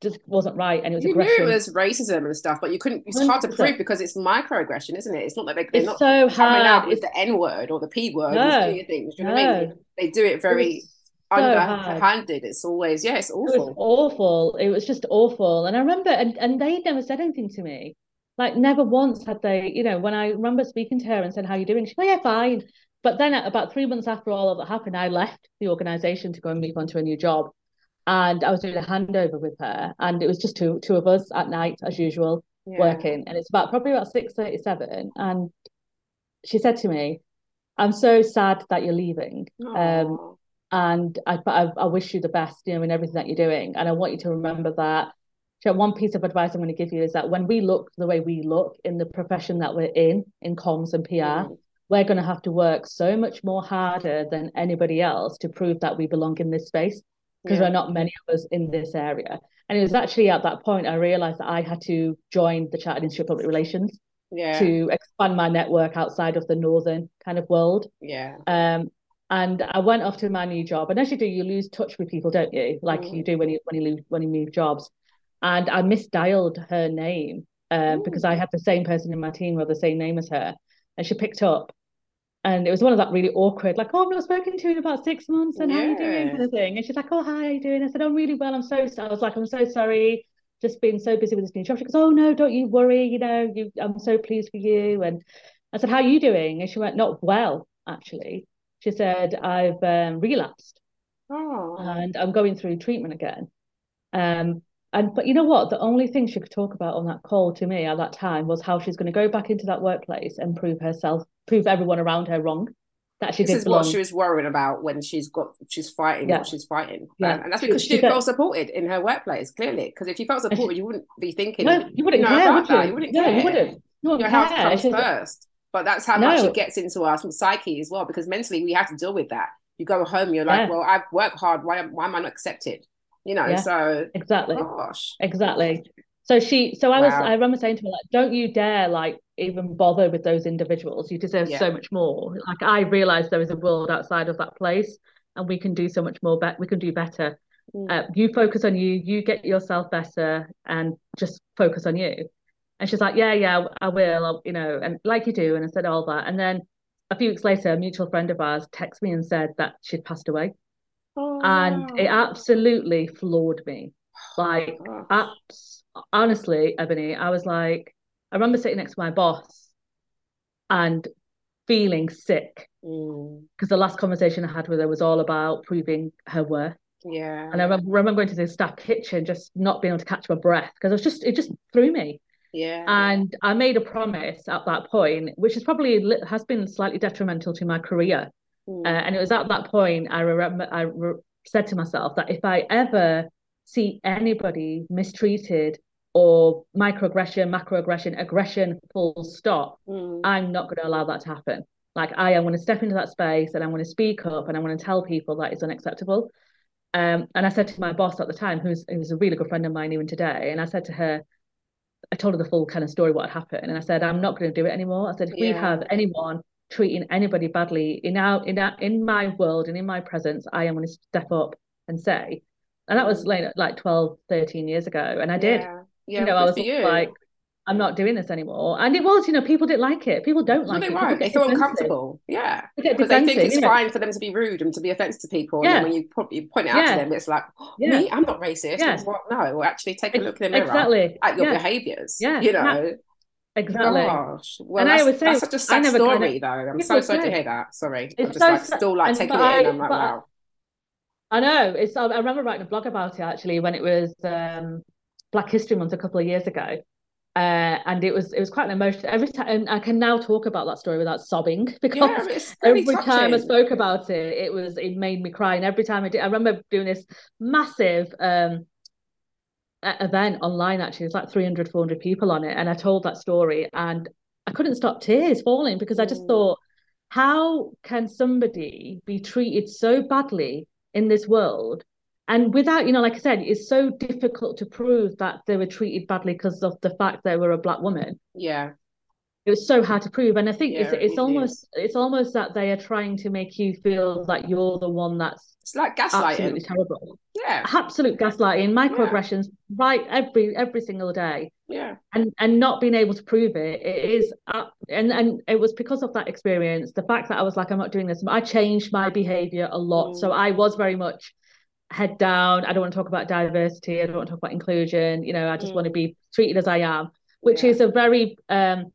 just wasn't right and it was you aggression. knew it was racism and stuff but you couldn't it's 100%. hard to prove because it's microaggression isn't it it's not that they, they're it's not so coming hard. out with the n word or the p word no, things you know no. I mean they do it very so underhanded it's always yeah it's awful it was awful it was just awful and I remember and, and they never said anything to me like never once had they you know when I remember speaking to her and said how you doing she oh, yeah fine but then about three months after all of that happened I left the organization to go and move on to a new job and I was doing a handover with her, and it was just two two of us at night as usual yeah. working, and it's about probably about six thirty seven, and she said to me, "I'm so sad that you're leaving." Um, and I, I, I wish you the best, you know, in everything that you're doing. And I want you to remember that. One piece of advice I'm going to give you is that when we look the way we look in the profession that we're in, in comms and PR, mm. we're going to have to work so much more harder than anybody else to prove that we belong in this space because yeah. there are not many of us in this area. And it was actually at that point I realized that I had to join the Chartered Institute of Public Relations yeah. to expand my network outside of the northern kind of world. Yeah. Um, and I went off to my new job, and as you do, you lose touch with people, don't you? Like mm. you do when you when you lose when you move jobs. And I misdialed her name um, because I had the same person in my team with the same name as her, and she picked up and it was one of that really awkward, like, oh, I've not spoken to you in about six months, and yeah. how are you doing, kind of thing. And she's like, oh, hi, how are you doing? I said, I'm really well. I'm so. I was like, I'm so sorry, just been so busy with this new job. She goes, oh no, don't you worry. You know, you, I'm so pleased for you. And I said, how are you doing? And she went, not well, actually. She said, I've um, relapsed, oh. and I'm going through treatment again. Um, and but you know what? The only thing she could talk about on that call to me at that time was how she's going to go back into that workplace and prove herself prove everyone around her wrong. That she this is belong. what she was worrying about when she's got she's fighting yeah. what she's fighting. Yeah. Um, and that's because she, she didn't feel supported in her workplace, clearly. Because if you felt supported, you wouldn't be thinking no, you wouldn't you know, care, about would you? that. You wouldn't no, care. You wouldn't. You Your health comes first. But that's how no. much it gets into our psyche as well, because mentally we have to deal with that. You go home, you're like, yeah. well, I've worked hard. Why, why am I not accepted? You know, yeah. so exactly, gosh, exactly. So she, so I wow. was, I remember saying to her, like, don't you dare like even bother with those individuals. You deserve yeah. so much more. Like I realized there is a world outside of that place and we can do so much more better. We can do better. Mm. Uh, you focus on you, you get yourself better and just focus on you. And she's like, yeah, yeah, I will, I'll, you know, and like you do. And I said all that. And then a few weeks later, a mutual friend of ours texted me and said that she'd passed away. Oh, and it absolutely floored me. Like, oh, abs- honestly, Ebony, I was like, I remember sitting next to my boss and feeling sick because mm. the last conversation I had with her was all about proving her worth. Yeah. And I remember, remember going to the staff kitchen, just not being able to catch my breath because it was just, it just threw me. Yeah. And I made a promise at that point, which is probably has been slightly detrimental to my career. Mm. Uh, and it was at that point I remember I re- said to myself that if I ever see anybody mistreated or microaggression, macroaggression, aggression, full stop, mm. I'm not going to allow that to happen. Like I am going to step into that space and I'm going to speak up and I'm going to tell people that it's unacceptable. Um, and I said to my boss at the time, who's who's a really good friend of mine even today, and I said to her, I told her the full kind of story what had happened, and I said I'm not going to do it anymore. I said if yeah. we have anyone treating anybody badly in our in our in my world and in my presence, I am going to step up and say And that was mm. like, like 12, 13 years ago. And I did. Yeah. Yeah, you know, I was like, I'm not doing this anymore. And it was, you know, people didn't like it. People don't No, like they it. Won't. They feel defensive. uncomfortable. Yeah. Because they think it's you know. fine for them to be rude and to be offensive to people. And Yeah. then when you put, you point it out Yeah. to them, it's like, oh, Yeah. me, I'm not racist. Yeah. It's what, no, well, actually take a look in the mirror Exactly. at your behaviors. Yeah. You know, exactly. gosh. Well, And I always say, that's such a I sad never story, though. I'm so sorry to hear that. Sorry. I'm just so like sad. still like And- taking it in. I- I'm like, wow. I know. It's. I remember writing a blog about it actually when it was um, Black History Month a couple of years ago, uh, and it was it was quite an emotional. Every time, and I can now talk about that story without sobbing because Yeah, it's really every time I spoke about it, it was it made me cry. And every time I did, I remember doing this massive um event online. Actually, it's like 300, 400 people on it, and I told that story, and I couldn't stop tears falling because I just Mm. thought, how can somebody be treated so badly in this world? And without, you know, like I said, it's so difficult to prove that they were treated badly because of the fact they were a black woman Yeah. It was so hard to prove and i think it's Yeah, it it's really almost it's almost that they are trying to make you feel that you're the one that's It's like absolutely gaslighting. terrible Yeah. absolute gaslighting microaggressions right every every single day Yeah. and and not being able to prove it it is uh, and and it was because of that experience the fact that i was like i'm not doing this i changed my behavior a lot so Mm. i was very much head down i don't want to talk about diversity i don't want to talk about inclusion you know i just want to Mm. be treated as i am which Yeah. is a very um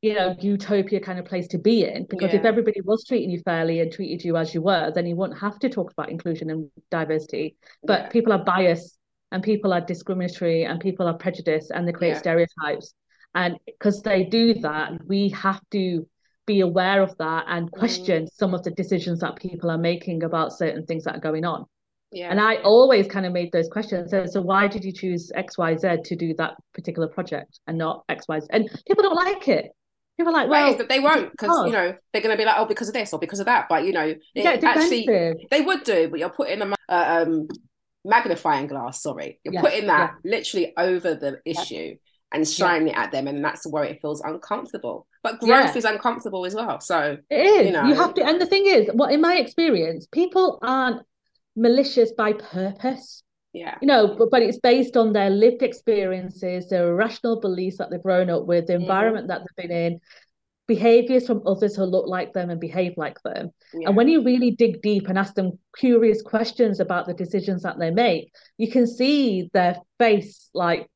you know utopia kind of place to be in because if everybody was treating you fairly and treated you as you were then you wouldn't have to talk about inclusion and diversity but Yeah. people are biased and people are discriminatory and people are prejudiced and they create Yeah. stereotypes and because they do that we have to be aware of that and question Mm. some of the decisions that people are making about certain things that are going on Yeah. and i always kind of made those questions so, so why did you choose xyz to do that particular project and not xyz and people don't like it people are like Well, well but they won't because you know they're going to be like, oh, because of this or because of that. But you know, it actually they would do, but you're putting a uh, um, magnifying glass. Sorry, you're putting that literally over the issue and Yeah. shining it at them, and that's where it feels uncomfortable. But growth is uncomfortable as well. So It is. You know. You have to, and the thing is, what in my experience, people aren't malicious by purpose, yeah, you know, but, but it's based on their lived experiences, their irrational beliefs that they've grown up with, the Mhm. environment that they've been in, behaviors from others who look like them and behave like them. yeah, And when you really dig deep and ask them curious questions about the decisions that they make, you can see their face like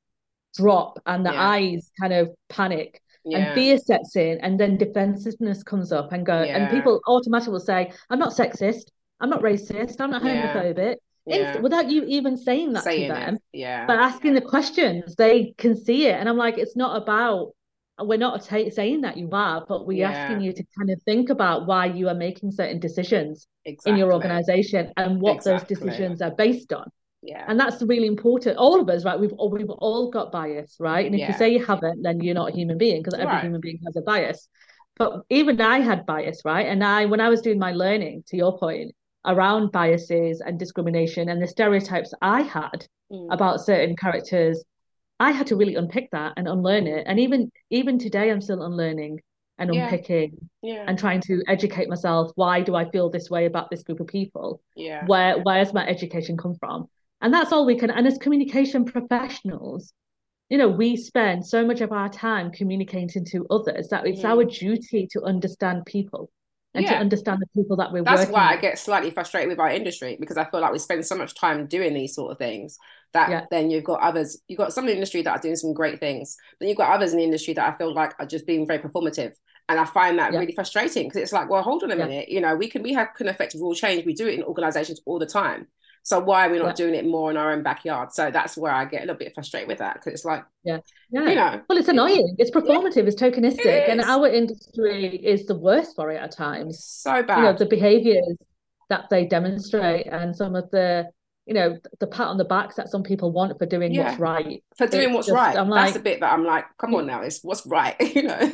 drop and their Yeah. eyes kind of panic. Yeah, and fear sets in and then defensiveness comes up and go and people automatically will say i'm not sexist. I'm not racist. I'm not homophobic yeah. Without you even saying that Saying to them it, yeah, but asking the questions they can see it. And i'm like it's not about we're not ta- saying that you are but we're Yeah. asking you to kind of think about why you are making certain decisions exactly. in your organization and what Exactly. those decisions are based on. Yeah, and that's really important. All of us right? We've all we've all got bias right? And if you say you haven't then you're not a human being because every Right. human being has a bias. But even i had bias right? And i when i was doing my learning to your point around biases and discrimination and the stereotypes i had Mm. about certain characters i had to really unpick that and unlearn it. And even even today i'm still unlearning and unpicking yeah, and trying to educate myself why do i feel this way about this group of people? Yeah, where where's my education come from? And that's all we can and as communication professionals you know we spend so much of our time communicating to others that it's our duty to understand people and to Yeah. understand the people that we're that's why I get slightly frustrated with our industry because I feel like we spend so much time doing these sort of things that Yeah. then you've got others, you've got some in the industry that are doing some great things, but you've got others in the industry that I feel like are just being very performative. And I find that Yeah. really frustrating because it's like, well, hold on a minute, you know, we can we have can affect real change. We do it in organizations all the time. So why are we not Yeah. doing it more in our own backyard? So that's where I get a little bit frustrated with that because it's like, yeah. you know, well it's annoying. It's performative. It's tokenistic. It and our industry is the worst for it at times. So you know bad. the behaviors that they demonstrate and some of the you know the pat on the backs that some people want for doing Yeah. what's right For doing it's what's just- right. I'm that's a bit that I'm like, come on now, it's what's right, you know.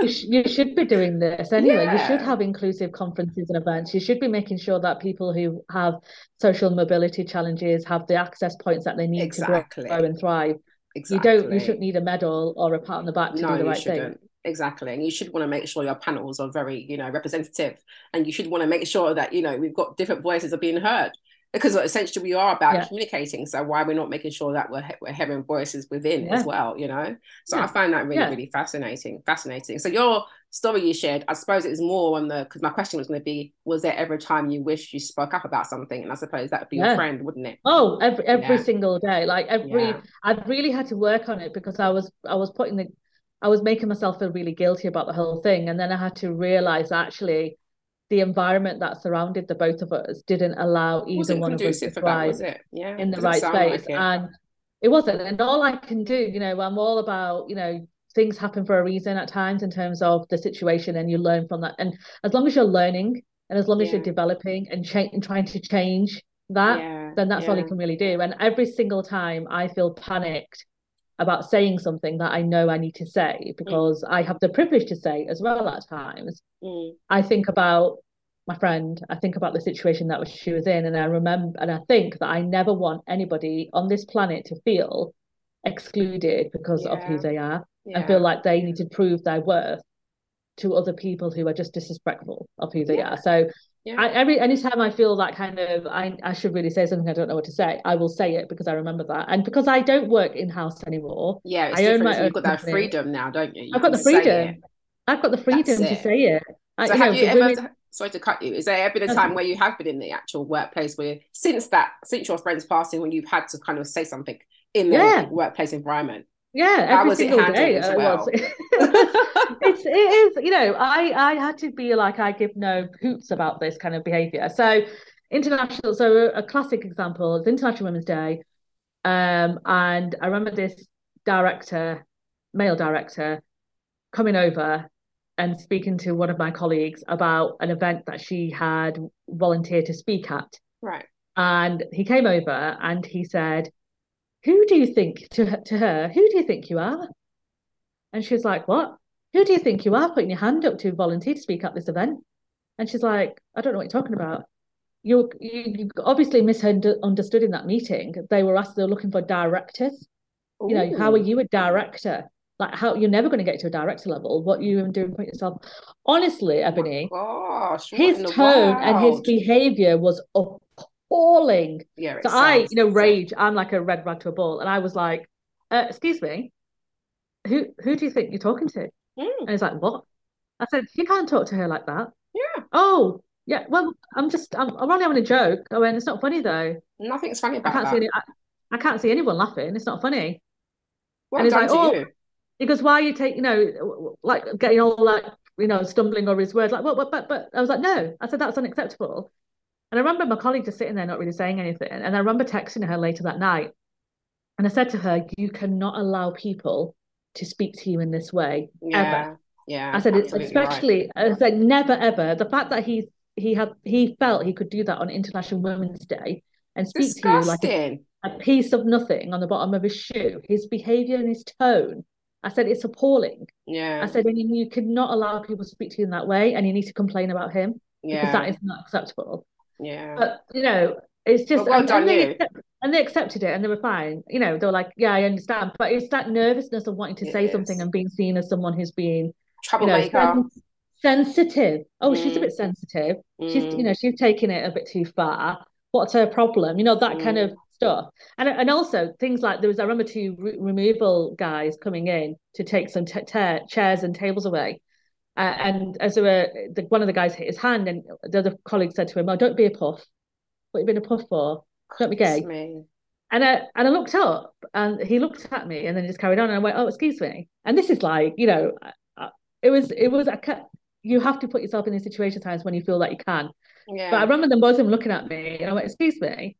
you, sh- you should be doing this anyway. You should have inclusive conferences and events. You should be making sure that people who have social mobility challenges have the access points that they need Exactly. to grow and thrive. exactly. You don't. You shouldn't need a medal or a pat on the back to no, do the right shouldn't. thing. Exactly. And you should want to make sure your panels are very, you know, representative. And you should want to make sure that, you know, we've got different voices are being heard. Because essentially we are about Yeah. communicating. So why we're not making sure that we're we're hearing voices within Yeah. as well, you know? So Yeah. I find that really really fascinating, fascinating. So your story you shared, I suppose it was more on the because my question was going to be, was there ever a time you wished you spoke up about something? And I suppose that would be your friend, wouldn't it? Oh, every every single day. Like every. I've really had to work on it because I was I was putting the I was making myself feel really guilty about the whole thing. And then I had to realize actually the environment that surrounded the both of us didn't allow either one of us to for that, was it? Yeah, in the right sound like And it wasn't. And all I can do, you know, I'm all about, you know, things happen for a reason at times in terms of the situation and you learn from that. And as long as you're learning and as long as you're developing and cha- and trying to change that, yeah, then that's all you can really do. And every single time I feel panicked about saying something that I know I need to say because I have the privilege to say as well at times, Mm, I think about my friend, I think about the situation that she was in, and I remember and I think that I never want anybody on this planet to feel excluded because of who they are yeah. and feel like they need to prove their worth to other people who are just disrespectful of who they Yeah. are. So yeah. I, every anytime I feel that kind of I, I should really say something I don't know what to say, I will say it because I remember that. And because I don't work in house anymore, yeah, I own my so You've got that company. freedom now, don't you? You I've got the freedom. I've got the freedom to say it. I- So you have know, you ever? women- Sorry to cut you. Is there ever been a time where you have been in the actual workplace where, since that, since your friend's passing, when you've had to kind of say something in the Yeah. workplace environment? Yeah, every single day well? was. it's it is you know I I had to be like I give no hoots about this kind of behavior. So international. So a classic example is International Women's Day, um, and I remember this director, male director, coming over and speaking to one of my colleagues about an event that she had volunteered to speak at. Right. And he came over and he said, Who do you think to her, to her, who do you think you are? And she was like, What? Who do you think you are putting your hand up to volunteer to speak at this event? And she's like, I don't know what you're talking about. You you, you obviously misunderstood in that meeting. They were asked, they were looking for directors. You know, how are you a director? Like how you're never going to get to a director level. What you even doing put yourself honestly, Oh Ebony, gosh, his tone and his behavior was appalling. Yeah, So I, you know, rage. I'm like a red rag to a bull, and I was like, uh, "Excuse me, who who do you think you're talking to?" Mm, And he's like, "What?" I said, "You can't talk to her like that." yeah, Oh, yeah. Well, I'm just, I'm, I'm only having a joke. I went, "It's not funny though. nothing's funny I can't that. see any, I, I can't see anyone laughing. It's not funny." Well and he's like, "Oh," you. he goes, "Why are you take, you know, like getting all like, you know, stumbling over his words? Like, what, what, but, but." I was like, "No." I said, "That's unacceptable." And I remember my colleague just sitting there, not really saying anything. And I remember texting her later that night. And I said to her, You cannot allow people to speak to you in this way, ever. Yeah, yeah, I said, it's absolutely right. especially, I said, never, ever. The fact that he he had he felt he could do that on International Women's Day and speak to you like a, a piece of nothing on the bottom of his shoe, his behavior and his tone. I said, it's appalling. Yeah, I said, and you cannot allow people to speak to you in that way, and you need to complain about him because that is not acceptable. Yeah. But you know, it's just well and, done and they you. accept, and they accepted it and they were fine. You know, they were like, Yeah, I understand. But it's that nervousness of wanting to It say something and being seen as someone who's being, you know, Troublemaker. sensitive. Oh, she's a Mm, bit sensitive. She's, you mm, know, she's taking it a bit too far. What's her problem? You know, that kind mm. of stuff. And and also things like there was I remember two re- removal guys coming in to take some t- ta- chairs and tables away. Uh, and as they were, the, one of the guys hit his hand, and the other colleague said to him, "Oh, don't be a puff. What have you been a puff for? Don't be gay." me. And I and I looked up, and he looked at me, and then just carried on. And I went, "Oh, excuse me." And this is like, you know, I- I- it was it was a ca- you have to put yourself in these situation times when you feel that you can. Yeah. But I remember them both of them looking at me, and I went, "Excuse me."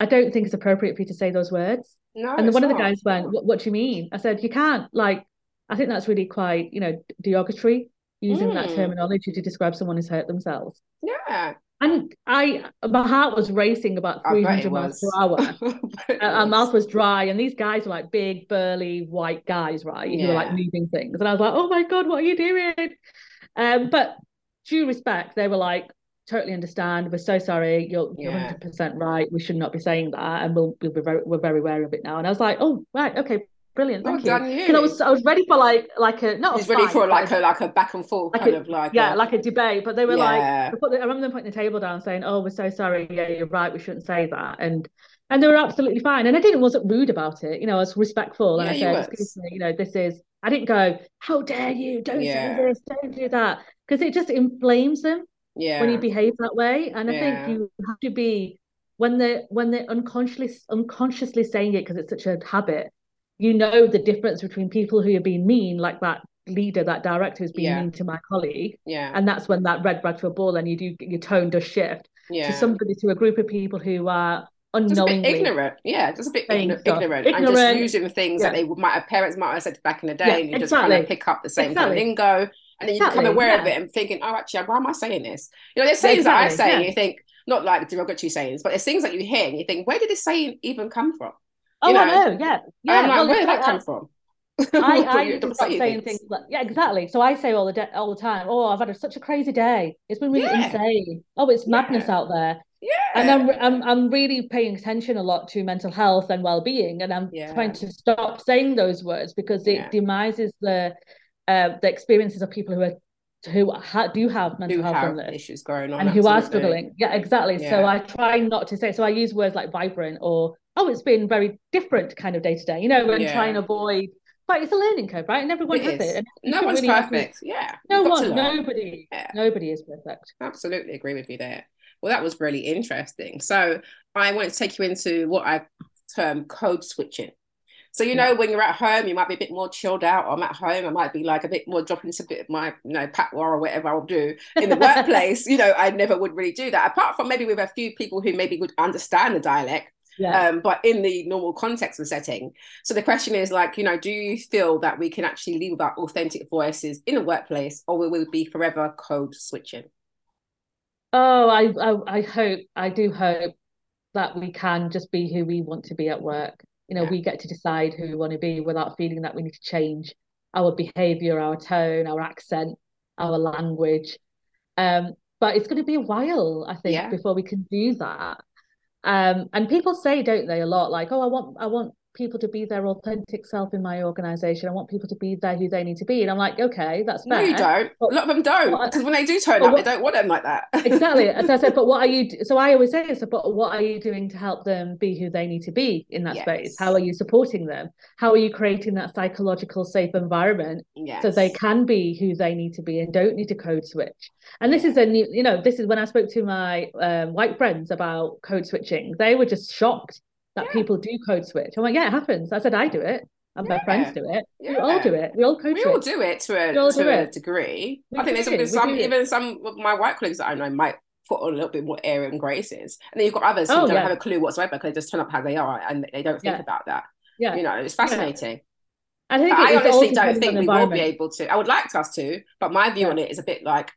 I don't think it's appropriate for you to say those words. no, And then one of the guys went, what, what do you mean? I said, you can't. Like, I think that's really quite, you know, derogatory using that Mm, terminology to describe someone who's hurt themselves. yeah, And I, my heart was racing about I bet it 300 miles per hour. I Uh, Our mouth was. dry, and these guys were like big, burly, white guys, right? Who were like moving things. And I was like, oh my God, what are you doing? Um, but due respect, they were like, totally understand. We're so sorry. You're you're yeah, 100% right. We should not be saying that, and we'll we'll be very we're very aware of it now. And I was like, oh right, okay, brilliant. Thank well you. done, you. Because I was I was ready for like like a not He's ready for like a like a back and forth like kind a- of like yeah, a- like a debate. But they were Yeah. like, they I remember them putting the table down, saying, "Oh, we're so sorry. Yeah, you're right. We shouldn't say that." And and they were absolutely fine. And I didn't wasn't rude about it. You know, I was respectful, and Yeah, I said. "Excuse me. You know, this is." I didn't go, "How dare you? Don't Yeah. say this. Don't do that," because it just inflames them yeah when you behave that way. And I think you have to be when they're when they're unconsciously unconsciously saying it because it's such a habit. You know the difference between people who are being mean, like that leader, that director who's being Yeah. mean to my colleague, yeah. and that's when that red flag to a ball, and you do your tone does shift yeah. to somebody to a group of people who are just a bit unknowingly ignorant. Yeah just a bit saying igno- ignorant, and Ignorant, just using things that yeah. they might have parents might have said back in the day Yeah, and you just kind of pick up the same kind of lingo and then you become Exactly, aware of it and thinking oh actually why am I saying this? You know there's sayings that I exactly, say and you think not like derogatory sayings but there's things that you hear and you think where did this saying even come from Oh, you I know, know, yeah, yeah. I'm like well, where did that like come that. from I, I you need to don't stop saying things like, yeah, exactly. So I say all the de- all the time, oh, I've had such a crazy day. It's been really Yeah. insane. Oh, it's madness Yeah. out there. yeah And I'm, I'm I'm really paying attention a lot to mental health and well-being, and I'm Yeah. trying to stop saying those words because it demises the uh, the experiences of people who are who ha- do have mental do health have issues going on and who are struggling. Yeah, exactly. So I try not to say. So I use words like vibrant or oh, it's been very different kind of day to day. You know, and Yeah. try and avoid. But it's a learning curve, right? And everyone It has is. it. No one's really perfect yeah No You've got to one, nobody, Yeah. nobody is perfect. Absolutely agree with you there. Well, that was really interesting. So I want to take you into what I term code switching. So you know, Yeah. when you're at home, you might be a bit more chilled out. I'm at home, I might be like a bit more dropping into a bit of my, you know, patois or whatever I'll do. In the workplace, you know, I never would really do that. Apart from maybe with a few people who maybe would understand the dialect, Yeah. um, but in the normal context and setting. So the question is like, you know, do you feel that we can actually leave with our authentic voices in the workplace, or will we be forever code switching? Oh, I, I, I hope, I do hope that we can just be who we want to be at work. You know, Yeah. we get to decide who we want to be without feeling that we need to change our behavior, our tone, our accent, our language. Um, but it's going to be a while, I think, Yeah. before we can do that. Um, and people say, don't they, a lot like, oh, I want, I want people to be their authentic self in my organization. I want people to be there who they need to be. And I'm like, okay, that's No, you don't. But- a lot of them don't, because when they do turn up, what- they don't want them like that. exactly as i said but what are you so i always say this but what are you doing to help them be who they need to be in that space how are you supporting them how are you creating that psychological safe environment yes. so they can be who they need to be and don't need to code switch and this is a new you know this is when i spoke to my um, white friends about code switching they were just shocked that Yeah. people do code switch i'm like yeah it happens i said i do it and my friends do it we all do it we all code we switch all do it to a, to a it. degree. We I think there's do, we some, even some of my white colleagues that I know might put on a little bit more air and graces, and then you've got others who Oh, don't yeah. have a clue whatsoever because they just turn up how they are and they don't think Yeah. about that. yeah You know, it's fascinating. i think it I honestly don't think we will be able to. I would like us to, but my view Yeah. on it is a bit like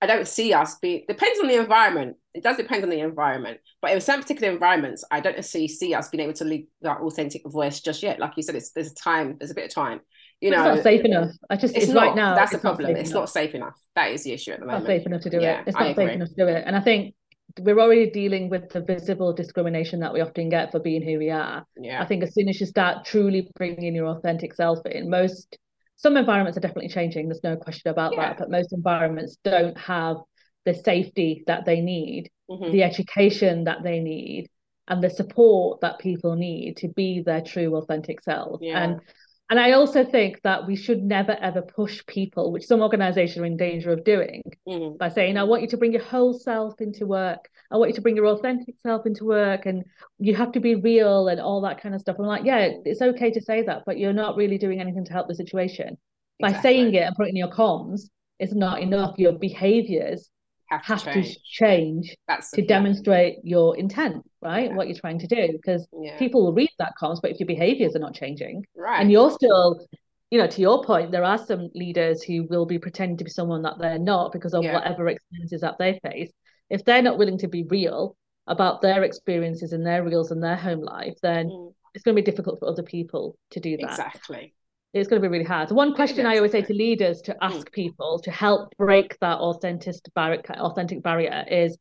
I don't see us be. Depends on the environment. It does depend on the environment, but in some particular environments, I don't necessarily see us being able to leave that authentic voice just yet. Like you said, it's there's a time. There's a bit of time. You it's know, not safe enough. I just it's, it's, not. right now. That's the it's not problem. It's enough. not safe enough. That is the issue at the It's not moment. safe enough to do Yeah, it. It's not safe enough to do it. And I think we're already dealing with the visible discrimination that we often get for being who we are. Yeah, I think as soon as you start truly bringing your authentic self in, most some environments are definitely changing. There's no question about Yeah. that. But most environments don't have the safety that they need, Mhm. the education that they need, and the support that people need to be their true authentic self. Yeah. And and I also think that we should never ever push people, which some organizations are in danger of doing, Mhm. by saying, I want you to bring your whole self into work. I want you to bring your authentic self into work and you have to be real and all that kind of stuff. I'm like, yeah, it's okay to say that, but you're not really doing anything to help the situation. By saying it and putting in your comms, it's not enough. Your behaviors have to have to change. change That's to demonstrate your intent, right? Yeah. What you're trying to do. Because Yeah. people will read that comms, but if your behaviors are not changing, right. and you're still you know to your point there are some leaders who will be pretending to be someone that they're not because of Yeah. whatever experiences that they face if they're not willing to be real about their experiences and their reals and their home life then Mm, it's going to be difficult for other people to do that exactly. It's going to be really hard. So one question i always say to leaders to ask people to help break that authentic barrier authentic barrier is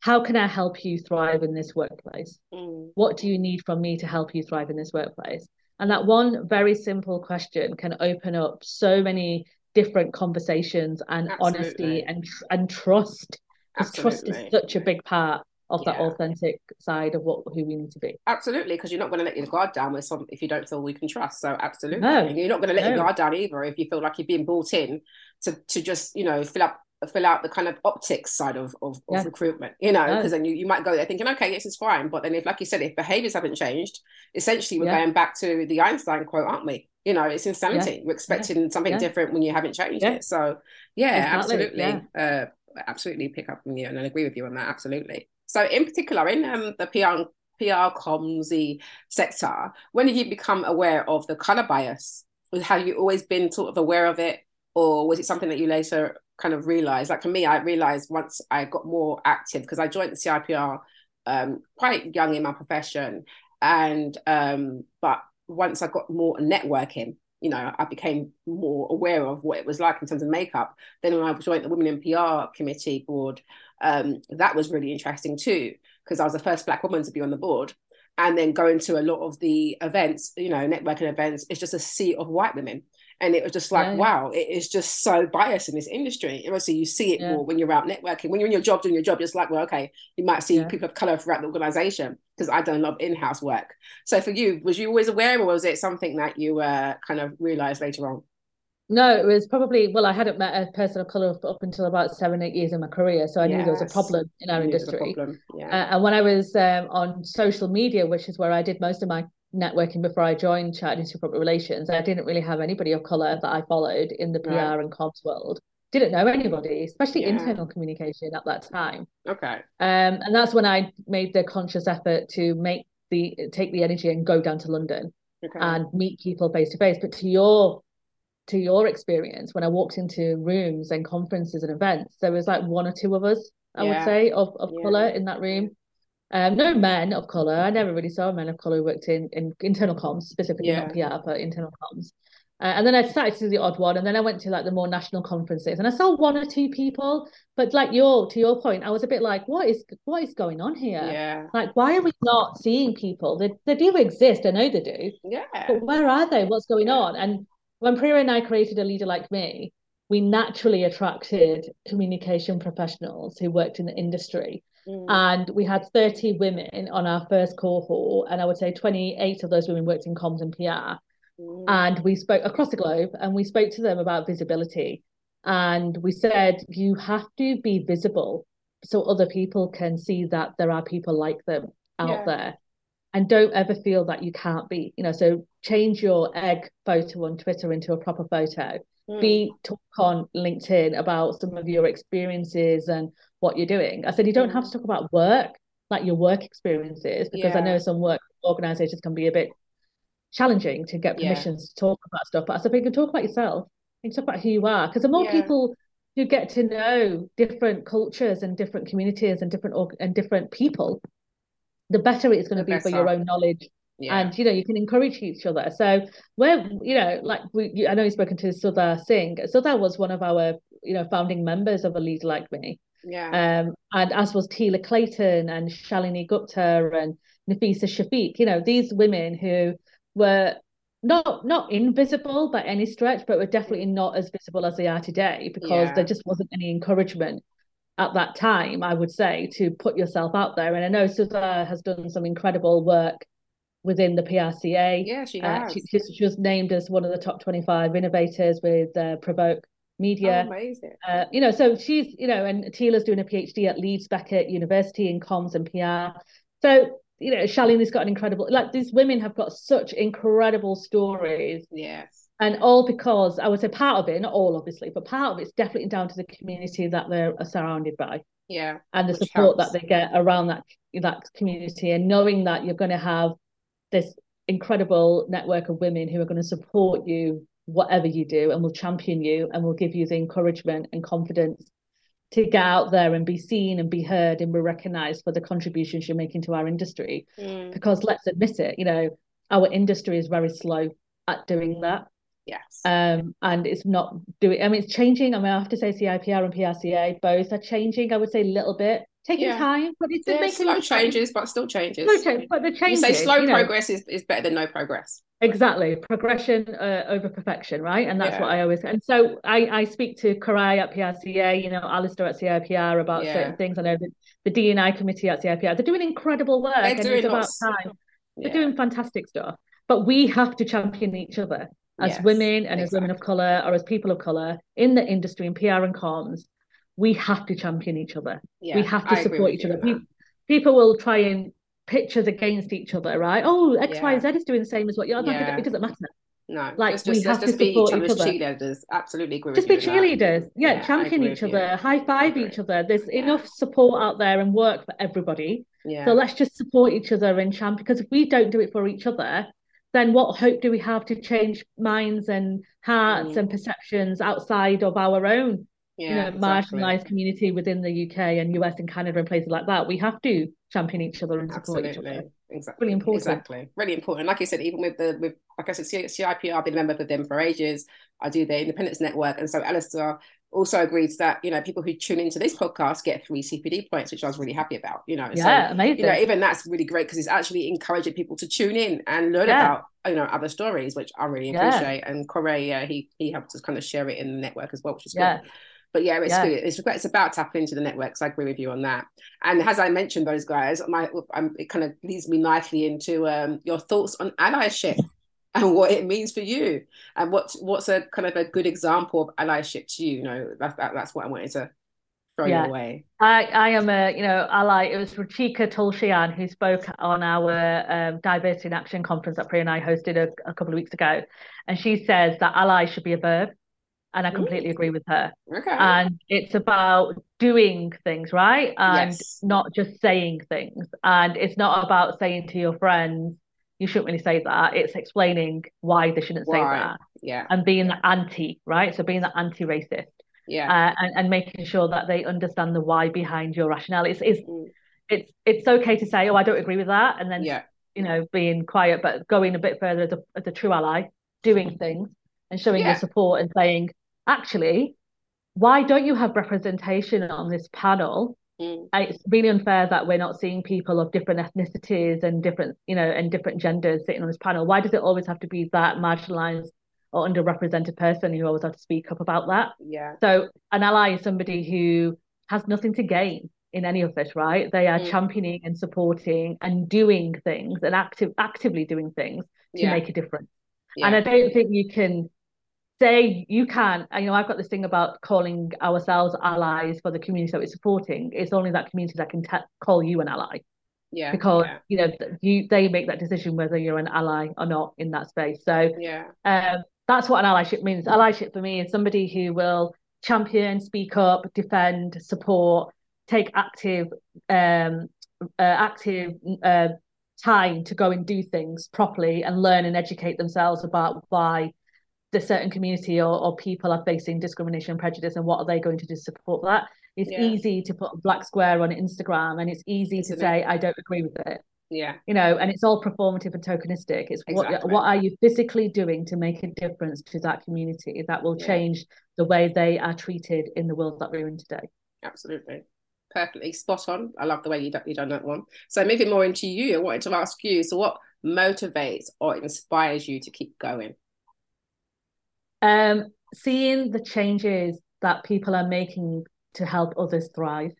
how can i help you thrive in this workplace? Mm, what do you need from me to help you thrive in this workplace? And that one very simple question can open up so many different conversations and Absolutely. honesty and and trust. Because trust is such a big part of that authentic side of what who we need to be. Absolutely, because you're not going to let your guard down with some if you don't feel we can trust. So absolutely, No, you're not going to let your guard down either if you feel like you're being brought in to to just you know fill up fill out the kind of optics side of of, of recruitment. You know, No. because then you, you might go there thinking, okay, this is fine, but then if like you said, if behaviors haven't changed, essentially we're Yeah. going back to the Einstein quote, aren't we? You know, it's insanity. We're expecting something Yeah. different when you haven't changed Yeah. it. So yeah, Exactly, absolutely. Uh, absolutely pick up from you and I agree with you on that. Absolutely. So in particular, in um, the PR PR comms sector, when did you become aware of the color bias? Have you always been sort of aware of it, or was it something that you later kind of realized? Like for me, I realized once I got more active because I joined the CIPR um, quite young in my profession, and um, but once I got more networking, you know, I became more aware of what it was like in terms of makeup. Then when I joined the Women in PR Committee board, um, that was really interesting too because I was the first Black woman to be on the board. And then going to a lot of the events, you know, networking events, it's just a sea of white women. And it was just like, Yeah, yeah. wow, it is just so biased in this industry. And obviously, you see it Yeah. more when you're out networking. When you're in your job doing your job, it's like, well, okay, you might see people of color throughout the organization because I done a lot of in house work. So for you, was you always aware, or was it something that you uh, kind of realized later on? No, it was probably well, I hadn't met a person of color up until about seven, eight years in my career, so I knew there was a problem in our You knew it was a industry. Yeah. Uh, and when I was um, on social media, which is where I did most of my networking before I joined Institute of Public Relations, I didn't really have anybody of color that I followed in the PR Right. and comms world. Didn't know anybody, especially Yeah. internal communication at that time. okay. Um, and that's when I made the conscious effort to make the take the energy and go down to London Okay. and meet people face to face. But to your to your experience, when I walked into rooms and conferences and events, there was like one or two of us, I would say, of, of Yeah. colour in that room. Um, no men of colour. I never really saw men of colour who worked in, in internal comms, specifically not PR, but internal comms. Uh, and then I started to do the odd one, and then I went to like the more national conferences, and I saw one or two people. But like your to your point, I was a bit like, what is what is going on here? Yeah. Like, why are we not seeing people? They they do exist. I know they do. Yeah. But where are they? What's going Yeah. on? And when Priya and I created a leader like me, we naturally attracted communication professionals who worked in the industry. Mm. And we had 30 women on our first cohort, and I would say 28 of those women worked in comms and PR. Mm. And we spoke across the globe and we spoke to them about visibility. And we said, you have to be visible so other people can see that there are people like them out Yeah. there. And don't ever feel that you can't be, you know, so change your egg photo on Twitter into a proper photo. Mm. Be talk on LinkedIn about some of your experiences and what you're doing. I said you don't have to talk about work, like your work experiences, because I know some work organizations can be a bit challenging to get Yeah. permissions to talk about stuff. But I said, but you can talk about yourself. You can talk about who you are. Because the more Yeah. people you get to know different cultures and different communities and different org- and different people, the better it's going to be for your own knowledge. Yeah. And you know, you can encourage each other. So we're, you know, like we, I know you've spoken to Sudha Singh. Sudha was one of our, you know, founding members of a leader like me. yeah. Um, and as was Tila Clayton and Shalini Gupta and Nafisa Shafiq, you know, these women who were not not invisible by any stretch, but were definitely not as visible as they are today because Yeah. there just wasn't any encouragement at that time, I would say, to put yourself out there. And I know Sudha has done some incredible work within the PRCA. yeah, she Uh, has. she, she, she was named as one of the top 25 innovators with uh, Provoke Oh, Media. amazing. Uh, you know, so she's, you know, and Tila's doing a PhD at Leeds Beckett University in comms and PR. So, you know, Shalini's got an incredible, like these women have got such incredible stories. Yes. And all because I would say part of it, not all obviously, but part of it's definitely down to the community that they're surrounded by Yeah. and the support helps. that they get around that that community and knowing that you're going to have this incredible network of women who are going to support you whatever you do and will champion you and will give you the encouragement and confidence to get out there and be seen and be heard and be recognized for the contributions you're making to our industry Mm. because let's admit it you know our industry is very slow at doing that Yes. um, and it's not doing. I mean, it's changing. I mean, I have to say, CIPR and PRCA both are changing. I would say a little bit taking Yeah. time, but it's Yeah, making slow changes, but still changes. Slow change, but the changes. You say slow you know, progress is, is better than no progress. Exactly, progression uh, over perfection, right? And that's Yeah. what I always. And so I I speak to Koray at PRCA, you know, Alastair at CIPR about Yeah. certain things. I know that the D&I committee at CIPR, they're doing incredible work, They're and it's about lots- time. They're doing fantastic stuff, but we have to champion each other as Yes, women and as women of color or as people of color in the industry in PR and comms. We have to champion each other. Yeah, we have to I support each other. on that. Pe- people will try and pitch us against each other, right? Oh, X, Y, Yeah. Z is doing the same as what you're. like, Yeah. It doesn't matter. No, Like, let's we just, have to just be each support each other's other. cheerleaders. Absolutely agree Just be cheerleaders. Yeah, Yeah, champion each other, high five each other. There's enough support out there and work for everybody. Yeah, So let's just support each other and champion. Because if we don't do it for each other, then what hope do we have to change minds and hearts Mm. and perceptions outside of our own, yeah, you know, exactly. marginalized community within the UK and US and Canada and places like that? We have to champion each other and support each Absolutely, other. exactly, Really important. exactly, really important. Like you said, even with the with like I said, CIPR, I've been a member of them for ages. I do the independence network, and so Alastair also agrees that you know people who tune into this podcast get three CPD points, which I was really happy about. You know, so Yeah, amazing. you know, even that's really great because it's actually encouraging people to tune in and learn Yeah. about you know other stories, which I really Yeah. appreciate. And Koray, uh, he he helped us kind of share it in the network as well, which is good. But yeah, it's Yeah. good. It's it's about tapping into the networks. I agree with you on that. And as I mentioned, those guys, my um, it kind of leads me nicely into um, your thoughts on allyship and what it means for you, and what what's a kind of a good example of allyship to you. You know, that, that that's what I wanted to throw Yeah. your way. I, I am a, you know, ally. It was Ruchika Tulshyan who spoke on our um, Diversity in Action conference that Priya and I hosted a, a couple of weeks ago. And she says that ally should be a verb. And I completely agree with her. Okay. And it's about doing things, right? And Yes. not just saying things. And it's not about saying to your friends, you shouldn't really say that. It's explaining why they shouldn't say that yeah. and being the anti, right? So being the anti-racist Yeah. uh, and, and making sure that they understand the why behind your rationale. It's, it's Mm. it's it's okay to say, oh, I don't agree with that, and then yeah. you know being quiet, but going a bit further as a, as a true ally, doing things and showing Yeah. your support and saying, actually, why don't you have representation on this panel? Mm. It's really unfair that we're not seeing people of different ethnicities and different, you know, and different genders sitting on this panel. Why does it always have to be that marginalized or underrepresented person who always have to speak up about that? Yeah. So an ally is somebody who has nothing to gain in any of this, right? They are Mm. championing and supporting and doing things and active actively doing things to Yeah. make a difference. Yeah. And I don't think you can say you can. You know, I've got this thing about calling ourselves allies for the community that we're supporting. It's only that community that can te- call you an ally yeah. because yeah. you know you they make that decision whether you're an ally or not in that space. So Yeah. um, that's what an allyship means. Allyship for me is somebody who will champion, speak up, defend, support, take active, um, uh, active uh, time to go and do things properly and learn and educate themselves about why the certain community or, or people are facing discrimination and prejudice and what are they going to do to support that. It's Yeah. easy to put a black square on Instagram and it's easy Isn't to it? say I don't agree with it Yeah. you know, and it's all performative and tokenistic. It's what what are you physically doing to make a difference to that community that will Yeah. change the way they are treated in the world that we're in today. Absolutely. Perfectly spot on. I love the way you done, you done that one. So moving more into you, I wanted to ask you. So what motivates or inspires you to keep going? Um, seeing the changes that people are making to help others thrive.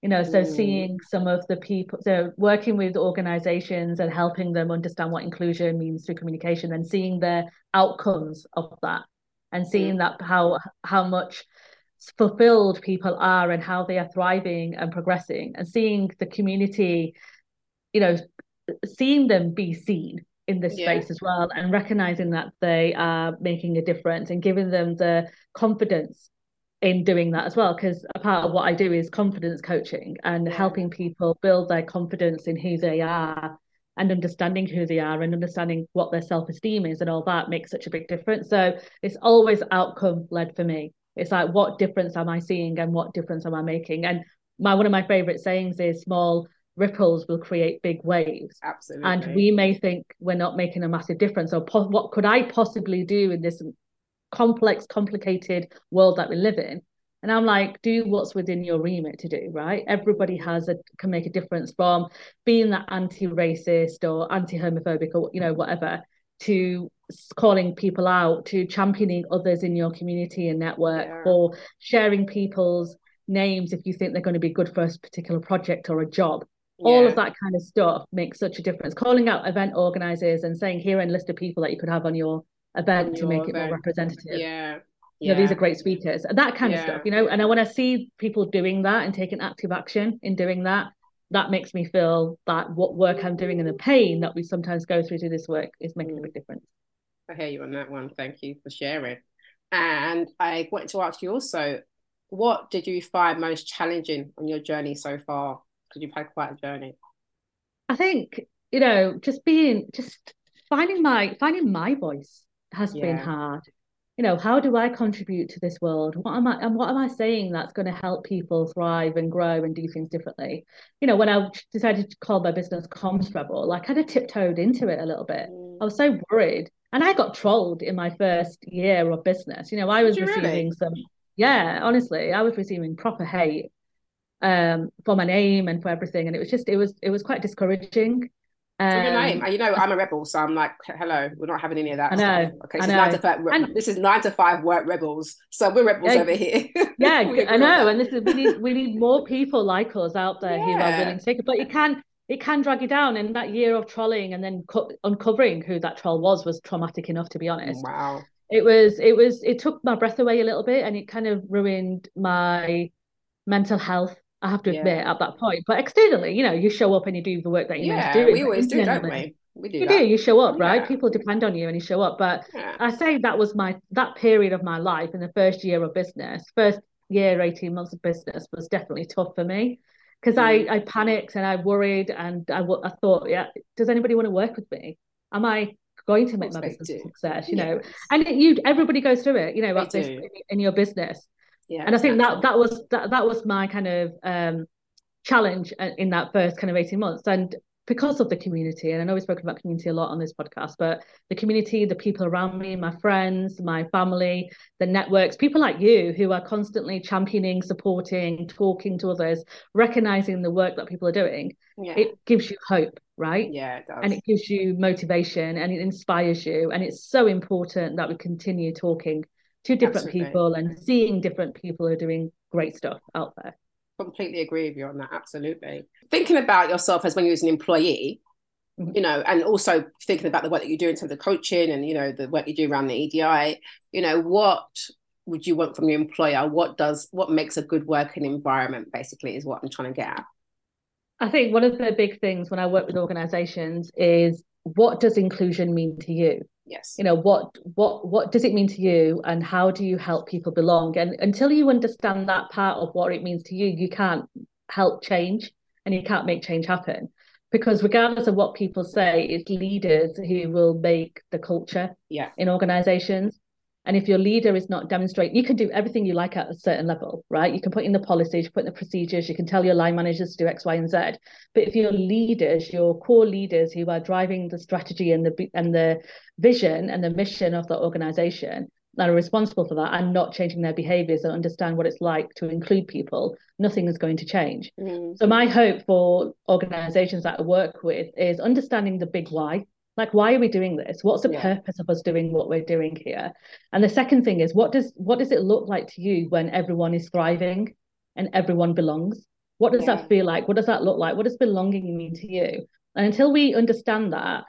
You know, so Mm. seeing some of the people, so working with organizations and helping them understand what inclusion means through communication and seeing the outcomes of that and seeing that how how much fulfilled people are and how they are thriving and progressing and seeing the community, you know, seeing them be seen in this Yeah. space as well and recognizing that they are making a difference and giving them the confidence in doing that as well because a part of what I do is confidence coaching and Yeah. helping people build their confidence in who they are and understanding who they are and understanding what their self-esteem is and all that makes such a big difference so it's always outcome led for me it's like what difference am I seeing and what difference am I making and my one of my favorite sayings is small ripples will create big waves Absolutely. and we may think we're not making a massive difference or po- what could i possibly do in this complex complicated world that we live in And I'm like, do what's within your remit to do, right? Everybody has a can make a difference from being that anti-racist or anti-homophobic or you know whatever to calling people out to championing others in your community and network Yeah. or sharing people's names if you think they're going to be good for a particular project or a job all of that kind of stuff makes such a difference calling out event organizers and saying here are a list of people that you could have on your event On to your make it more representative Yeah. you know these are great speakers that kind of stuff you know and I, when i see people doing that and taking active action in doing that that makes me feel that what work i'm doing and the pain that we sometimes go through to this work is making a Mm. big difference I hear you on that one. Thank you for sharing. And I wanted to ask you also, what did you find most challenging on your journey so far? Because you've had quite a journey. I think you know just being just finding my finding my voice has been hard. You know, how do I contribute to this world? What am I and what am I saying that's going to help people thrive and grow and do things differently? You know, when I decided to call my business Comms Rebel, I kind of tiptoed into it a little bit. Mm. I was so worried, and I got trolled in my first year of business. You know, I was you really? receiving some, yeah, honestly, I was receiving proper hate um for my name and for everything, and it was just it was it was quite discouraging. For your Um, name, you know, I'm a rebel, so I'm like, hello, we're not having any of that I know, stuff. Okay, I this is nine to five. And- this is nine to five work rebels, so we're rebels Yeah, over here. yeah, I know, and this is we need we need more people like us out there who are willing to take it. But it can it can drag you down, and that year of trolling and then co- uncovering who that troll was was traumatic enough, to be honest. Wow. It was it was it took my breath away a little bit, and it kind of ruined my mental health. I have to admit at that point, but externally, you know, you show up and you do the work that meant Yeah, to do. we always do, don't we? We do You that. do. You show up, right? Yeah. People depend on you, and you show up. But Yeah. I say that was my that period of my life in the first year of business, first year, 18 months of business was definitely tough for me because Mm. I, I panicked and I worried and I, I thought, yeah, does anybody want to work with me? Am I going to make my business do. a success? You know, and it, you everybody goes through it, you know, at this in your business. Yeah, And I think that that was that that was my kind of um challenge uh, in that first kind of 18 months. And because of the community, and I know we've spoken about community a lot on this podcast, but the community, the people around me, my friends, my family, the networks, people like you who are constantly championing, supporting, talking to others, recognizing the work that people are doing, Yeah. it gives you hope, right? yeah, it does. And it gives you motivation and it inspires you. And it's so important that we continue talking to different Absolutely. people and seeing different people who are doing great stuff out there. completely agree with you on that. Absolutely. Thinking about yourself as when you was an employee, Mhm. you know, and also thinking about the work that you do in terms of coaching and you know the work you do around the EDI, you know, what would you want from your employer? What does what makes a good working environment? Basically, is what I'm trying to get at. I think one of the big things when I work with organizations is what does inclusion mean to you? Yes. You know, what what what does it mean to you and how do you help people belong? And until you understand that part of what it means to you, you can't help change and you can't make change happen. Because regardless of what people say, it's leaders who will make the culture Yeah. in organizations. And if your leader is not demonstrating, you can do everything you like at a certain level, right? You can put in the policies, you put in the procedures, you can tell your line managers to do X, Y, and Z. But if your leaders, your core leaders who are driving the strategy and the and the vision and the mission of the organization that are responsible for that and not changing their behaviors and understand what it's like to include people, nothing is going to change. Mm. So my hope for organizations that I work with is understanding the big why. Like, why are we doing this? What's the Yeah. purpose of us doing what we're doing here? And the second thing is, what does what does it look like to you when everyone is thriving and everyone belongs? What does Yeah. that feel like? What does that look like? What does belonging mean to you? And until we understand that,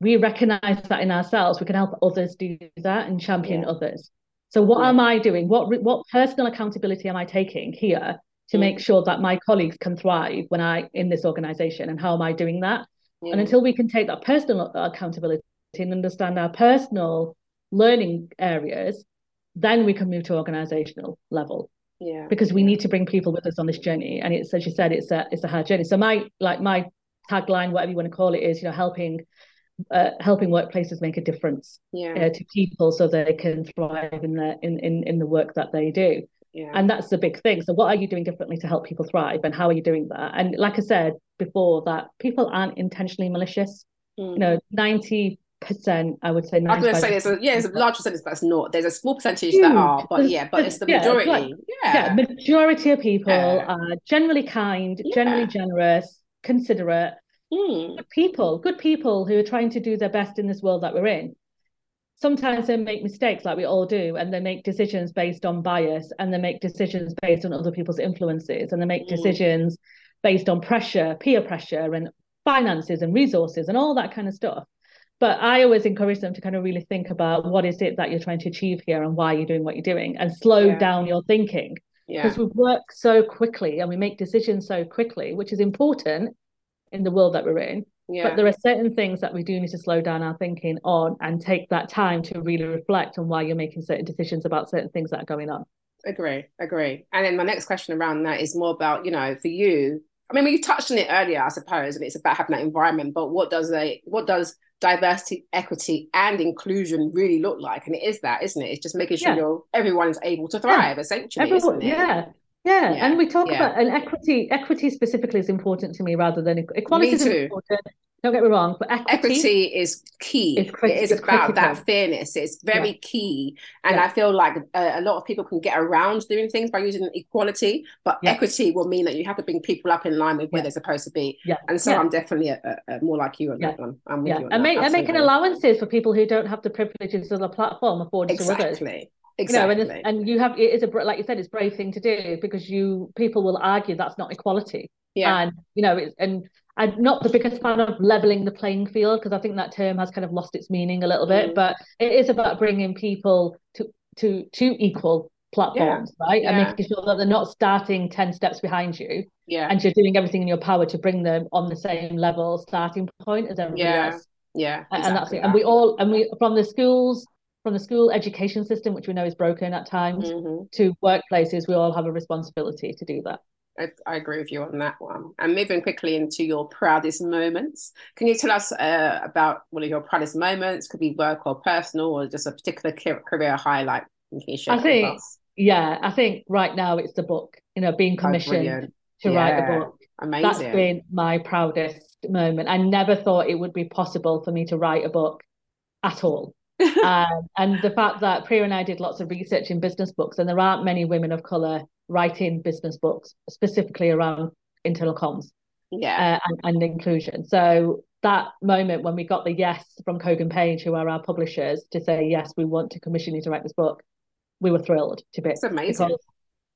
we recognize that in ourselves, we can help others do that and champion Yeah. others. So what am I doing? What what personal accountability am I taking here to Mm. make sure that my colleagues can thrive when I in this organization and how am I doing that? Yeah. And until we can take that personal accountability and understand our personal learning areas, then we can move to organizational level yeah. because we need to bring people with us on this journey. And it's as you said, it's a it's a hard journey. So my like my tagline, whatever you want to call it, is you know helping uh, helping workplaces make a difference Yeah. uh, to people so they can thrive in the in, in in the work that they do. Yeah. And that's the big thing. So, what are you doing differently to help people thrive, and how are you doing that? And like I said before, that people aren't intentionally malicious. Mm. You know, ninety percent, I would say. I was going to say there's a yeah, there's a large percentage that's not. There's a small percentage Huge. that are, but yeah, but it's the yeah, majority. like- yeah, yeah, majority of people Yeah. are generally kind, generally generous, considerate, Hmm. good people, good people who are trying to do their best in this world that we're in. Sometimes they make mistakes, like we all do, and they make decisions based on bias, and they make decisions based on other people's influences, and they make Mm. decisions based on pressure, peer pressure, and finances and resources, and all that kind of stuff. But I always encourage them to kind of really think about what is it that you're trying to achieve here, and why you're doing what you're doing, and slow Yeah. down your thinking Yeah, because we work so quickly and we make decisions so quickly, which is important in the world that we're in. Yeah, But there are certain things that we do need to slow down our thinking on and take that time to really reflect on why you're making certain decisions about certain things that are going on. agree, agree. And then my next question around that is more about you know for you. I mean, we touched on it earlier, I suppose, and it's about having that environment. But what does a what does diversity, equity, and inclusion really look like? And it is that, isn't it? It's just making sure Yeah. you're everyone's able to thrive, essentially, Everyone, isn't it? yeah. Yeah. Yeah, and we talk yeah. about and equity. Equity specifically is important to me rather than equality. Me is important. Don't get me wrong, but equity, equity is key. It's crit- it is it's about that fairness. It's very key, and Yeah. I feel like a, a lot of people can get around doing things by using equality, but Yeah. equity will mean that you have to bring people up in line with where Yeah. they're supposed to be. Yeah. And so Yeah. I'm definitely a, a, more like you on Yeah. that one. I'm with yeah, you on and that. make and making allowances for people who don't have the privileges of the platform afforded to others. Exactly. You know, Exactly. and and you have it is a like you said, it's a brave thing to do because you people will argue that's not equality, yeah. and you know, it's and I'm not the biggest fan of leveling the playing field because I think that term has kind of lost its meaning a little bit, Mm. but it is about bringing people to to to equal platforms, right, and making sure that they're not starting ten steps behind you, yeah. and you're doing everything in your power to bring them on the same level starting point as everybody Yeah. else yeah. and and that's exactly it. And we all and we from the schools, from the school education system, which we know is broken at times, Mhm. to workplaces, we all have a responsibility to do that. I, I agree with you on that one. And moving quickly into your proudest moments, can you tell us uh, about one of your proudest moments? Could be work or personal, or just a particular career highlight. I think us. Yeah, I think right now it's the book. You know, being Oh, commissioned brilliant. to write Yeah. a book. Amazing. That's been my proudest moment. I never thought it would be possible for me to write a book at all. Um, and the fact that Priya and I did lots of research in business books, and there aren't many women of color writing business books specifically around internal comms. yeah. uh, and, and inclusion. So that moment when we got the yes from Kogan Page, who are our publishers, to say yes, we want to commission you to write this book, we were thrilled to bits. It's amazing.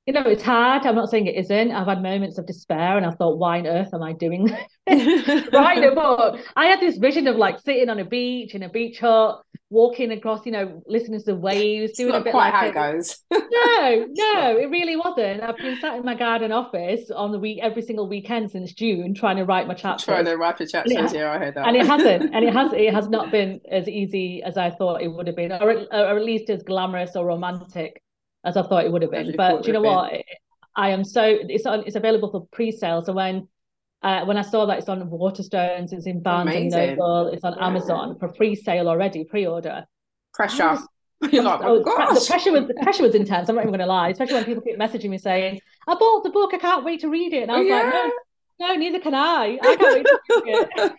You know, it's hard. I'm not saying it isn't. I've had moments of despair, and I thought, why on earth am I doing this? writing a book? I had this vision of like sitting on a beach in a beach hut, walking across, you know, listening to the waves, It's doing not a bit quite like how it goes. no, no, it really wasn't. I've been sat in my garden office on the week every single weekend since June, trying to write my chapters, Trying to write a chapters. Yeah. Yeah, I heard that. and it hasn't, and it has, it has not been as easy as I thought it would have been, or, or at least as glamorous or romantic as I thought it would have been. But do you know what? I am so it's on, it's available for pre-sale. So when uh, when I saw that it's on Waterstones, it's in Barnes and Noble, it's on Yeah. Amazon for pre-sale already, pre-order. Pressure. Was- You're like, Oh, the gosh. the pressure was the pressure was intense. I'm not even going to lie, especially when people keep messaging me saying, "I bought the book. I can't wait to read it." And I was like, "No, no, neither can I. I can't wait to it.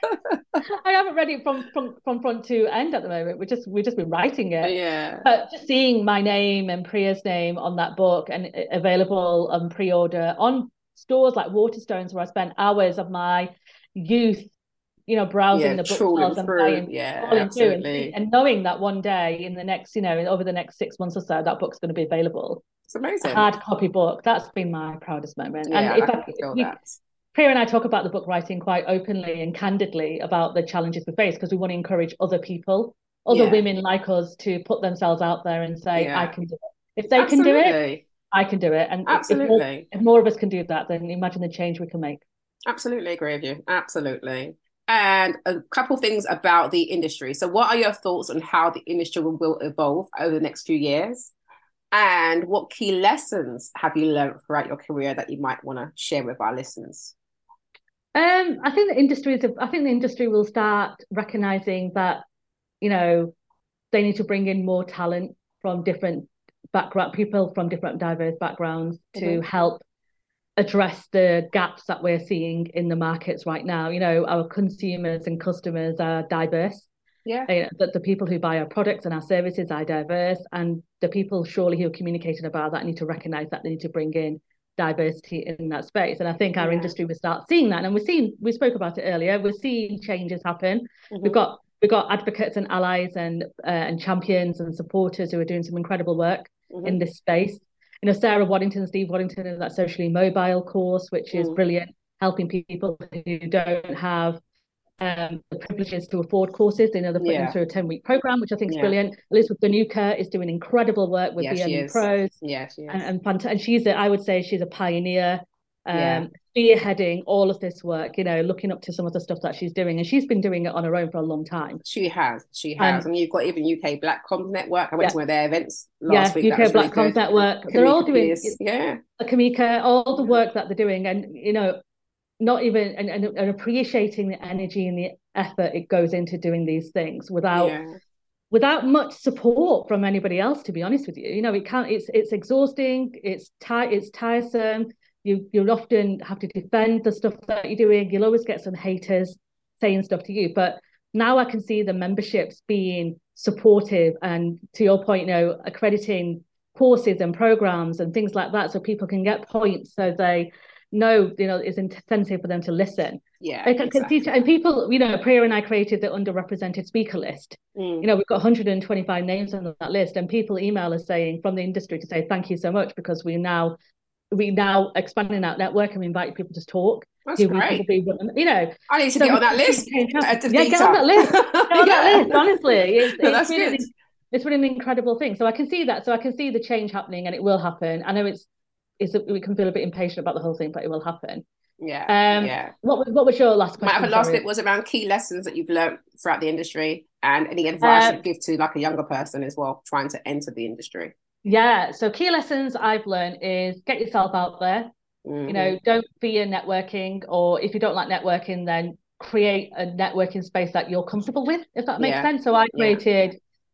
I haven't read it from from from front to end at the moment. We're just we've just been writing it." yeah. But just seeing my name and Priya's name on that book and uh, available on pre-order on stores like Waterstones, where I spent hours of my youth, you know, browsing Yeah, the bookshelves and buying Yeah, scrolling and, absolutely. and knowing that one day in the next, you know, over the next six months or so, that book's going to be available. It's amazing. A hard copy book. That's been my proudest moment. yeah, and if I I, can feel we, that. Priya and I talk about the book writing quite openly and candidly about the challenges we face because we want to encourage other people, other Yeah. women like us to put themselves out there and say, Yeah. I can do it. If they can do it, I can do it. And if- if more, Absolutely. if more of us can do that, then imagine the change we can make. Absolutely agree with you. Absolutely. And a couple things about the industry. So, what are your thoughts on how the industry will evolve over the next few years? And what key lessons have you learned throughout your career that you might want to share with our listeners? Um, I think the industry is. I think the industry will start recognizing that, you know, they need to bring in more talent from different background, people from different diverse backgrounds to Mhm. help address the gaps that we're seeing in the markets right now. You know, our consumers and customers are diverse, Yeah. You know, that the people who buy our products and our services are diverse, and the people surely who are communicating about that need to recognise that they need to bring in diversity in that space. And I think our Yeah. industry will start seeing that. And we're seeing, we spoke about it earlier, we're seeing changes happen. Mhm. We've got we've got advocates and allies and uh, and champions and supporters who are doing some incredible work Mhm. in this space. You know, Sarah Waddington Steve Waddington in that socially mobile course, which is Mm. brilliant, helping people who don't have um, the privileges to afford courses. They know, they're putting Yeah. them through a 10 week program, which I think is Yeah. brilliant. Elizabeth Bananuka is doing incredible work with Yeah, BME is. Pros Yeah, and, and, fant- and she's a, I would say she's a pioneer um Yeah. spearheading all of this work you know looking up to some of the stuff that she's doing and she's been doing it on her own for a long time She has, she has, Um, and you've got even UK Black Comms Network. I went Yeah. to one of their events yeah last week. that UK Black really Comms. Network they're all doing Pierce, yeah, Kamika all the work that they're doing and you know not even and, and, and appreciating the energy and the effort it goes into doing these things without yeah, without much support from anybody else to be honest with you. You know it can't it's it's exhausting it's ti- it's tiresome. You you'll often have to defend the stuff that you're doing. You'll always get some haters saying stuff to you. But now i can see the memberships being supportive and to your point you know accrediting courses and programs and things like that so people can get points so they know you know it's incentive for them to listen yeah. I can, can exactly. and people you know Priya and I created the underrepresented speaker list Mm, you know, we've got 125 names on that list, and people email us saying from the industry to say thank you so much because we now we now expanding that network and we invite people to talk. That's great. you know, I need to so get on that list. Uh, Yeah, get on that list. Get on that list. Honestly, it's, No, it's that's really, good. it's really an incredible thing. So I can see that. So I can see the change happening, and it will happen. I know it's it's we can feel a bit impatient about the whole thing, but it will happen. Yeah, Um, yeah. What was what was your last My question? other last bit was around key lessons that you've learned throughout the industry and any advice Uh, you'd give to like a younger person as well trying to enter the industry. Yeah. So key lessons I've learned is get yourself out there. you Mhm. know don't fear networking or if you don't like networking then create a networking space that you're comfortable with if that makes Yeah. sense so i Yeah. created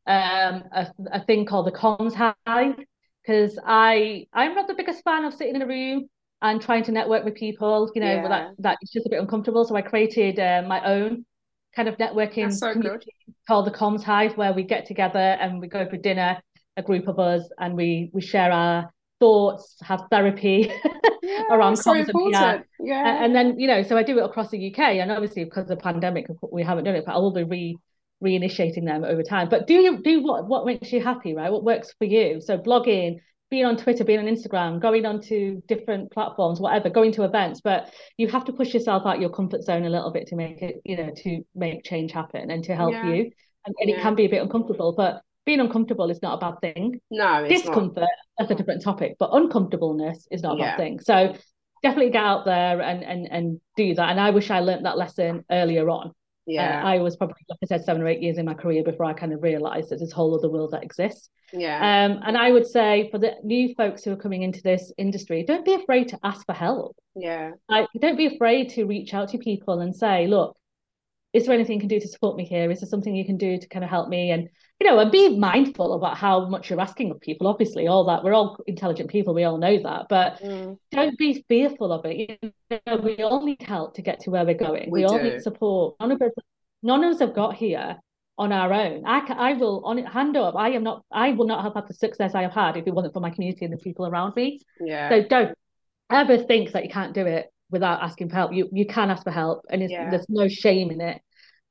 um a, a thing called the comms hive because i i'm not the biggest fan of sitting in a room and trying to network with people you know Yeah. that that it's just a bit uncomfortable so i created uh, my own kind of networking so community called the comms hive where we get together and we go for dinner a group of us and we we share our thoughts have therapy Yeah, around so comms and PR. Yeah. and then you know so i do it across the uk and obviously because of the pandemic we haven't done it but i will be re reinitiating them over time. But do you do what what makes you happy right? What works for you. So blogging being on twitter being on instagram going onto different platforms whatever going to events. But you have to push yourself out your comfort zone a little bit to make it you know to make change happen and to help Yeah. you. And, and it can be a bit uncomfortable but being uncomfortable is not a bad thing. No, it's not. discomfort that's a different topic but uncomfortableness is not a Yeah. bad thing. So definitely get out there and and and do that. And i wish i learned that lesson earlier on Yeah. uh, i was probably like i said seven or eight years in my career before i kind of realized there's this whole other world that exists yeah. um and i would say for the new folks who are coming into this industry don't be afraid to ask for help yeah. like don't be afraid to reach out to people and say look is there anything you can do to support me here is there something you can do to kind of help me and you know and be mindful about how much you're asking of people obviously all that we're all intelligent people we all know that but Mm. don't be fearful of it you know, we all need help to get to where we're going we, We all need support none of us none of us have got here on our own i i will on it hand up i am not i will not have had the success i have had if it wasn't for my community and the people around me Yeah. so don't ever think that you can't do it without asking for help. You you can ask for help, and it's, Yeah. there's no shame in it.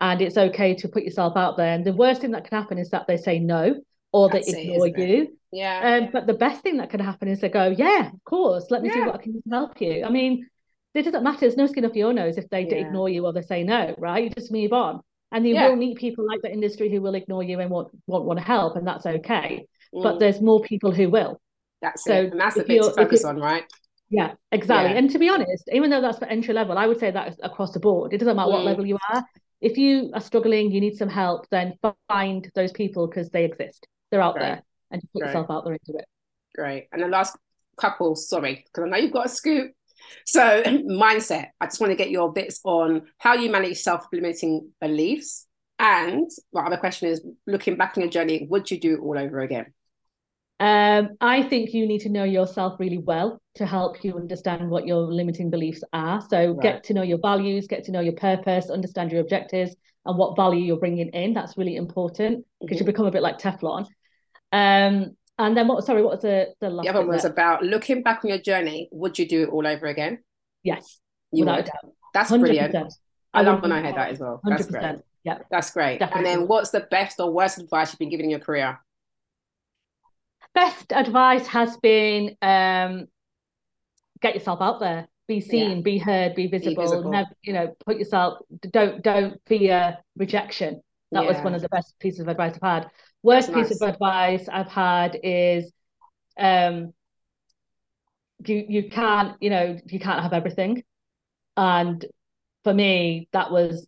And it's okay to put yourself out there. And the worst thing that can happen is that they say no or That's they ignore it? you. yeah. Um, but the best thing that can happen is they go, yeah, of course. Let me see what I can do to help you. I mean, it doesn't matter. There's no skin off your nose if they Yeah. ignore you or they say no, right? You just move on. And you Yeah. will meet people like the industry who will ignore you and won't, won't want to help, and that's okay. But Mm. there's more people who will. That's so it. And that's the bit to focus on, right? Yeah, exactly. Yeah. And to be honest, even though that's for entry level, I would say that across the board. It doesn't matter what Mm. level you are. If you are struggling, you need some help, then find those people because they exist. They're out Great. there and put Great. yourself out there into it. Great. And the last couple, sorry, because I know you've got a scoop. So, mindset. I just want to get your bits on how you manage self-limiting beliefs. And my other question is looking back on your journey, would you do it all over again? Um, I think you need to know yourself really well to help you understand what your limiting beliefs are. So Right. get to know your values, get to know your purpose, understand your objectives, and what value you're bringing in. That's really important because Mhm. you become a bit like Teflon. Um, and then what? Sorry, what was the the last? The other one was there? about looking back on your journey. Would you do it all over again? yes, You without would. a doubt, That's hundred brilliant. I love when I hear that as well. That's Hundred great. Yeah. That's great. And then, what's the best or worst advice you've been given in your career? Best advice has been um, get yourself out there, be seen, be heard, be visible. visible. Never, you know, put yourself. Don't don't fear rejection. That was one of the best pieces of advice I've had. Worst That's piece nice. of advice I've had is um you you can't, you know, you can't have everything. And for me, that was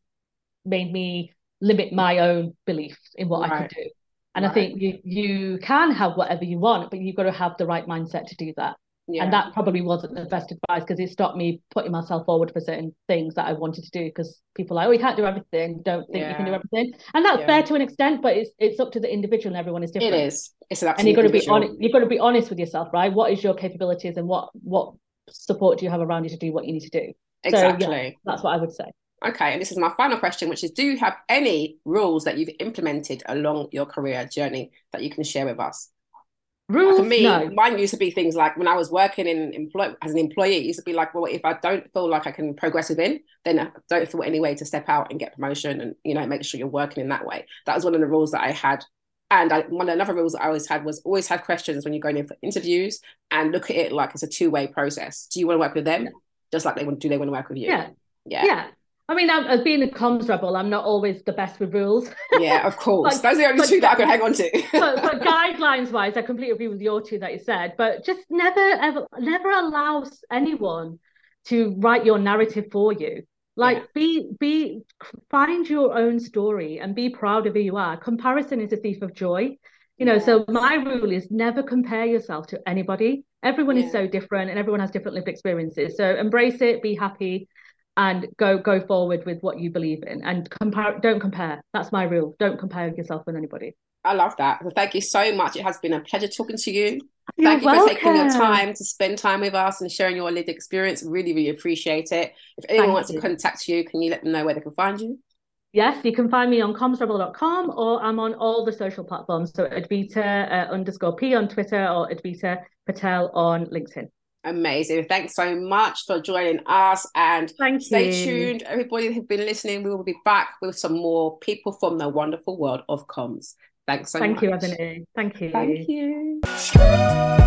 made me limit my own beliefs in what I could do. And I think you you can have whatever you want, but you've got to have the right mindset to do that. Yeah. And that probably wasn't the best advice because it stopped me putting myself forward for certain things that I wanted to do because people are like, oh, you can't do everything. Don't think you can do everything. And that's Yeah. fair to an extent, but it's it's up to the individual and everyone is different. is. It's an And you've got to be honest, you've got to be honest with yourself, right? What is your capabilities and what what support do you have around you to do what you need to do? So, yeah. Exactly. That's what I would say. Okay, and this is my final question, which is do you have any rules that you've implemented along your career journey that you can share with us? Rules? For me, no. mine used to be things like when I was working in employ as an employee, it used to be like, well, if I don't feel like I can progress within, then I don't feel any way to step out and get promotion and you know make sure you're working in that way. That was one of the rules that I had. And I, one of another rules that I always had was always have questions when you're going in for interviews and look at it like it's a two way process. Do you want to work with them, just like they want? Do they want to work with you? Yeah. yeah, Yeah. I mean, I'm, as being a comms rebel, I'm not always the best with rules. Yeah, Of course, Like, those are the only but- two that I can hang on to. but, but guidelines wise, I completely agree with your two that you said. But just never ever never allow anyone to write your narrative for you. Like Yeah. be be find your own story and be proud of who you are. Comparison is a thief of joy. You know, so my rule is never compare yourself to anybody. Everyone Yeah. is so different and everyone has different lived experiences. So embrace it, be happy and go go forward with what you believe in and compare don't compare. That's my rule. Don't compare yourself with anybody. I love that. Well, thank you so much. It has been a pleasure talking to you. You're Thank you for taking your time to spend time with us and sharing your lived experience. Really, really appreciate it. If anyone Thank wants you. to contact you, can you let them know where they can find you? Yes, you can find me on commsrebel.com or I'm on all the social platforms. So Advita uh, underscore P on Twitter or Advita Patel on LinkedIn. Amazing. Thanks so much for joining us and Thank stay you. tuned. Everybody who's been listening, we will be back with some more people from the wonderful world of comms. Thanks so Thank much. Thank you, Ebony. Thank you. Thank you.